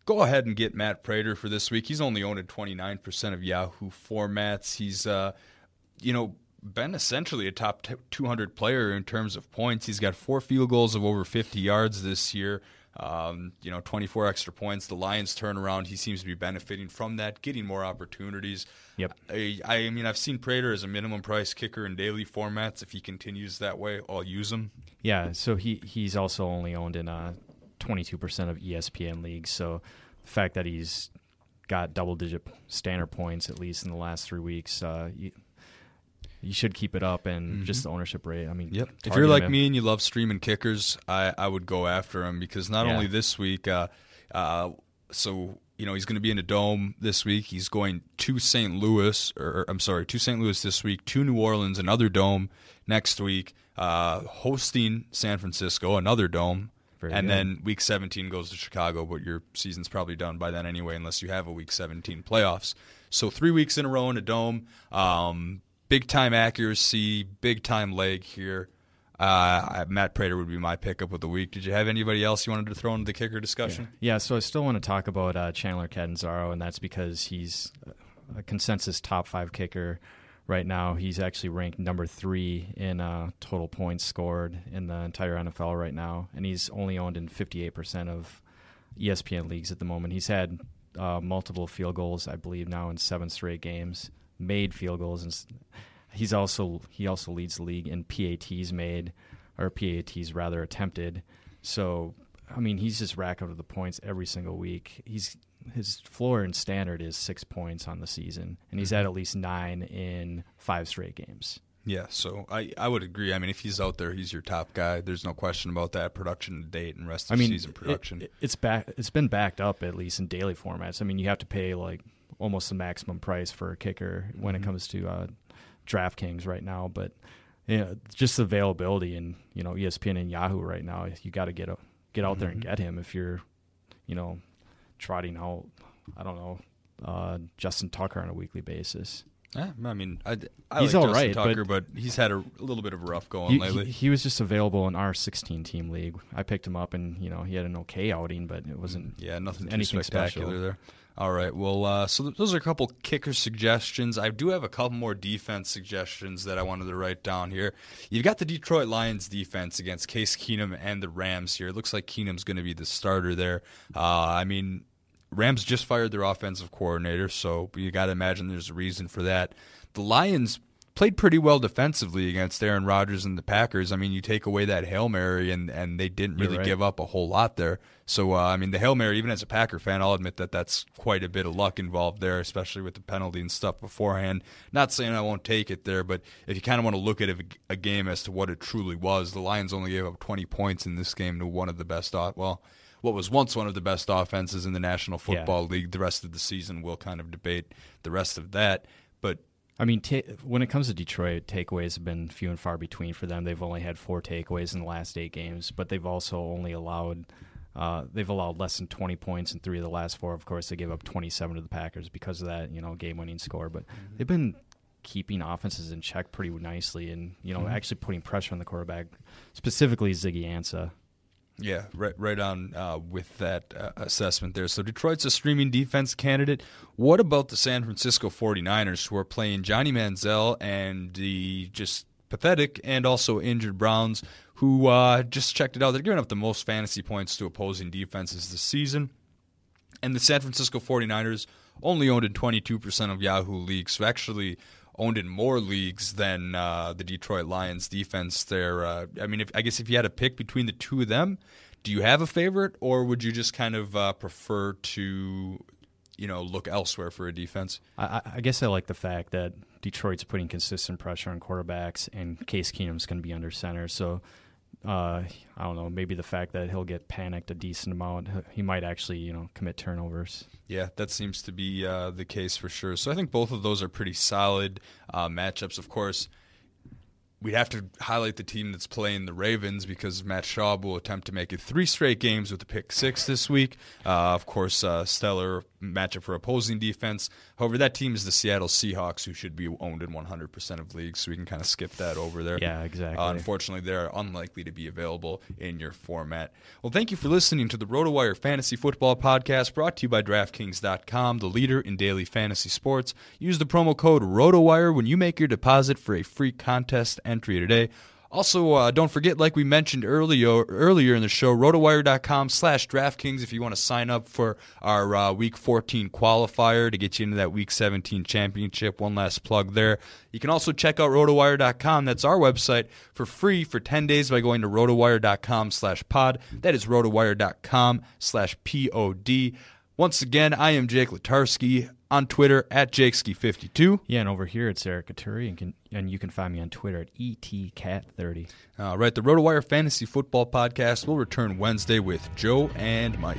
go ahead and get Matt Prater for this week. He's only owned at 29% of Yahoo formats. He's, uh, you know, been essentially a top 200 player in terms of points. He's got four field goals of over 50 yards this year. Um, you know, 24 extra points. The Lions turn around. He seems to be benefiting from that, getting more opportunities. Yep. I, I mean, I've seen Prater as a minimum price kicker in daily formats. If he continues that way, I'll use him. Yeah, so he he's also only owned in uh, 22% of ESPN leagues. So the fact that he's got double digit standard points at least in the last three weeks, uh, you, you should keep it up and just the ownership rate. I mean, Mm-hmm. Yep. If you're like him- me and you love streaming kickers, I, I would go after him because not Yeah. only this week, uh, uh, so you know he's going to be in a dome this week. He's going to St. Louis, or, or, I'm sorry, to St. Louis this week, to New Orleans, another dome next week, uh, hosting San Francisco, another dome. Very and good. then week 17 goes to Chicago, but your season's probably done by then anyway, unless you have a week 17 playoffs. So three weeks in a row in a dome. Um, big time accuracy, big time leg here. Uh, Matt Prater would be my pickup of the week. Did you have anybody else you wanted to throw into the kicker discussion? Yeah, so I still want to talk about uh, Chandler Catanzaro, and that's because he's a consensus top five kicker right now. He's actually ranked number three in uh, total points scored in the entire NFL right now, and he's only owned in 58% of ESPN leagues at the moment. He's had uh, multiple field goals, I believe, now in seven straight games. Made field goals, and he's also he also leads the league in PATs made, or PATs rather attempted. So I mean, he's just racking up the points every single week. He's his floor and standard is six points on the season, and he's at at least nine in five straight games. Yeah, so I, I would agree. I mean, if he's out there, he's your top guy. There's no question about that. Production to date and rest I of mean, season production. it- it's back. It's been backed up at least in daily formats. I mean, you have to pay like almost the maximum price for a kicker when Mm-hmm. it comes to uh, DraftKings right now. But yeah, just availability and you know ESPN and Yahoo right now. You got to get a, get out mm-hmm. there and mm-hmm. get him if you're, you know, trotting out. I don't know, uh, Justin Tucker on a weekly basis. Yeah, I mean, I, I he's like all right, Tucker, but, but, he's had a, a, little bit of a rough going he, lately. He, he, was just available in our 16 team league. I picked him up, and you know he had an okay outing, but it wasn't. Yeah, nothing anything spectacular special. there. All right. Well, uh, so those are a couple kicker suggestions. I do have a couple more defense suggestions that I wanted to write down here. You've got the Detroit Lions defense against Case Keenum and the Rams here. It looks like Keenum's going to be the starter there. Uh, I mean, Rams just fired their offensive coordinator, so you got to imagine there's a reason for that. The Lions played pretty well defensively against Aaron Rodgers and the Packers. I mean, you take away that Hail Mary, and, and they didn't really right. give up a whole lot there. So, uh, I mean, the Hail Mary, even as a Packer fan, I'll admit that that's quite a bit of luck involved there, especially with the penalty and stuff beforehand. Not saying I won't take it there, but if you kind of want to look at a, a game as to what it truly was, the Lions only gave up 20 points in this game to one of the best, well, what was once one of the best offenses in the National Football yeah. League. The rest of the season, we'll kind of debate the rest of that. But I mean, t- when it comes to Detroit, takeaways have been few and far between for them. They've only had four takeaways in the last eight games, but they've also only allowed uh, they've allowed less than 20 points in three of the last four. Of course, they gave up 27 to the Packers because of that, you know, game-winning score. But mm-hmm. they've been keeping offenses in check pretty nicely, and you know, mm-hmm. actually putting pressure on the quarterback, specifically Ziggy Ansah. Yeah, right, right on uh, with that uh, assessment there. So Detroit's a streaming defense candidate. What about the San Francisco 49ers who are playing Johnny Manziel and the just pathetic and also injured Browns who uh, just checked it out. They're giving up the most fantasy points to opposing defenses this season. And the San Francisco 49ers only owned in 22% of Yahoo leagues. So actually owned in more leagues than uh, the Detroit Lions defense. There, uh, I mean, if, I guess if you had to pick between the two of them, do you have a favorite, or would you just kind of uh, prefer to, you know, look elsewhere for a defense? I, I, guess I like the fact that Detroit's putting consistent pressure on quarterbacks, and Case Keenum's going to be under center, so uh, I don't know, maybe the fact that he'll get panicked a decent amount, he might actually, you know, commit turnovers. Yeah, that seems to be uh, the case for sure. So I think both of those are pretty solid uh, matchups. Of course, we'd have to highlight the team that's playing the Ravens because Matt Schaub will attempt to make it three straight games with the pick six this week. Uh, of course, uh, stellar matchup for opposing defense. However, that team is the Seattle Seahawks, who should be owned in 100% of leagues, so we can kind of skip that over there. Yeah, exactly. Uh, unfortunately, they're unlikely to be available in your format. Well, thank you for listening to the RotoWire Fantasy Football Podcast brought to you by DraftKings.com, the leader in daily fantasy sports. Use the promo code RotoWire when you make your deposit for a free contest entry today. Also, uh, don't forget, like we mentioned earlier earlier in the show, rotowire.com slash DraftKings if you want to sign up for our uh, Week 14 qualifier to get you into that Week 17 championship. One last plug there. You can also check out rotowire.com. That's our website for free for 10 days by going to rotowire.com slash pod. That is rotowire.com slash P-O-D. Once again, I am Jake Letarski on Twitter at JakeSki52. Yeah, and over here it's Eric Katuri, and, can, and you can find me on Twitter at ETCat30. All right, the RotoWire Fantasy Football Podcast will return Wednesday with Joe and Mike.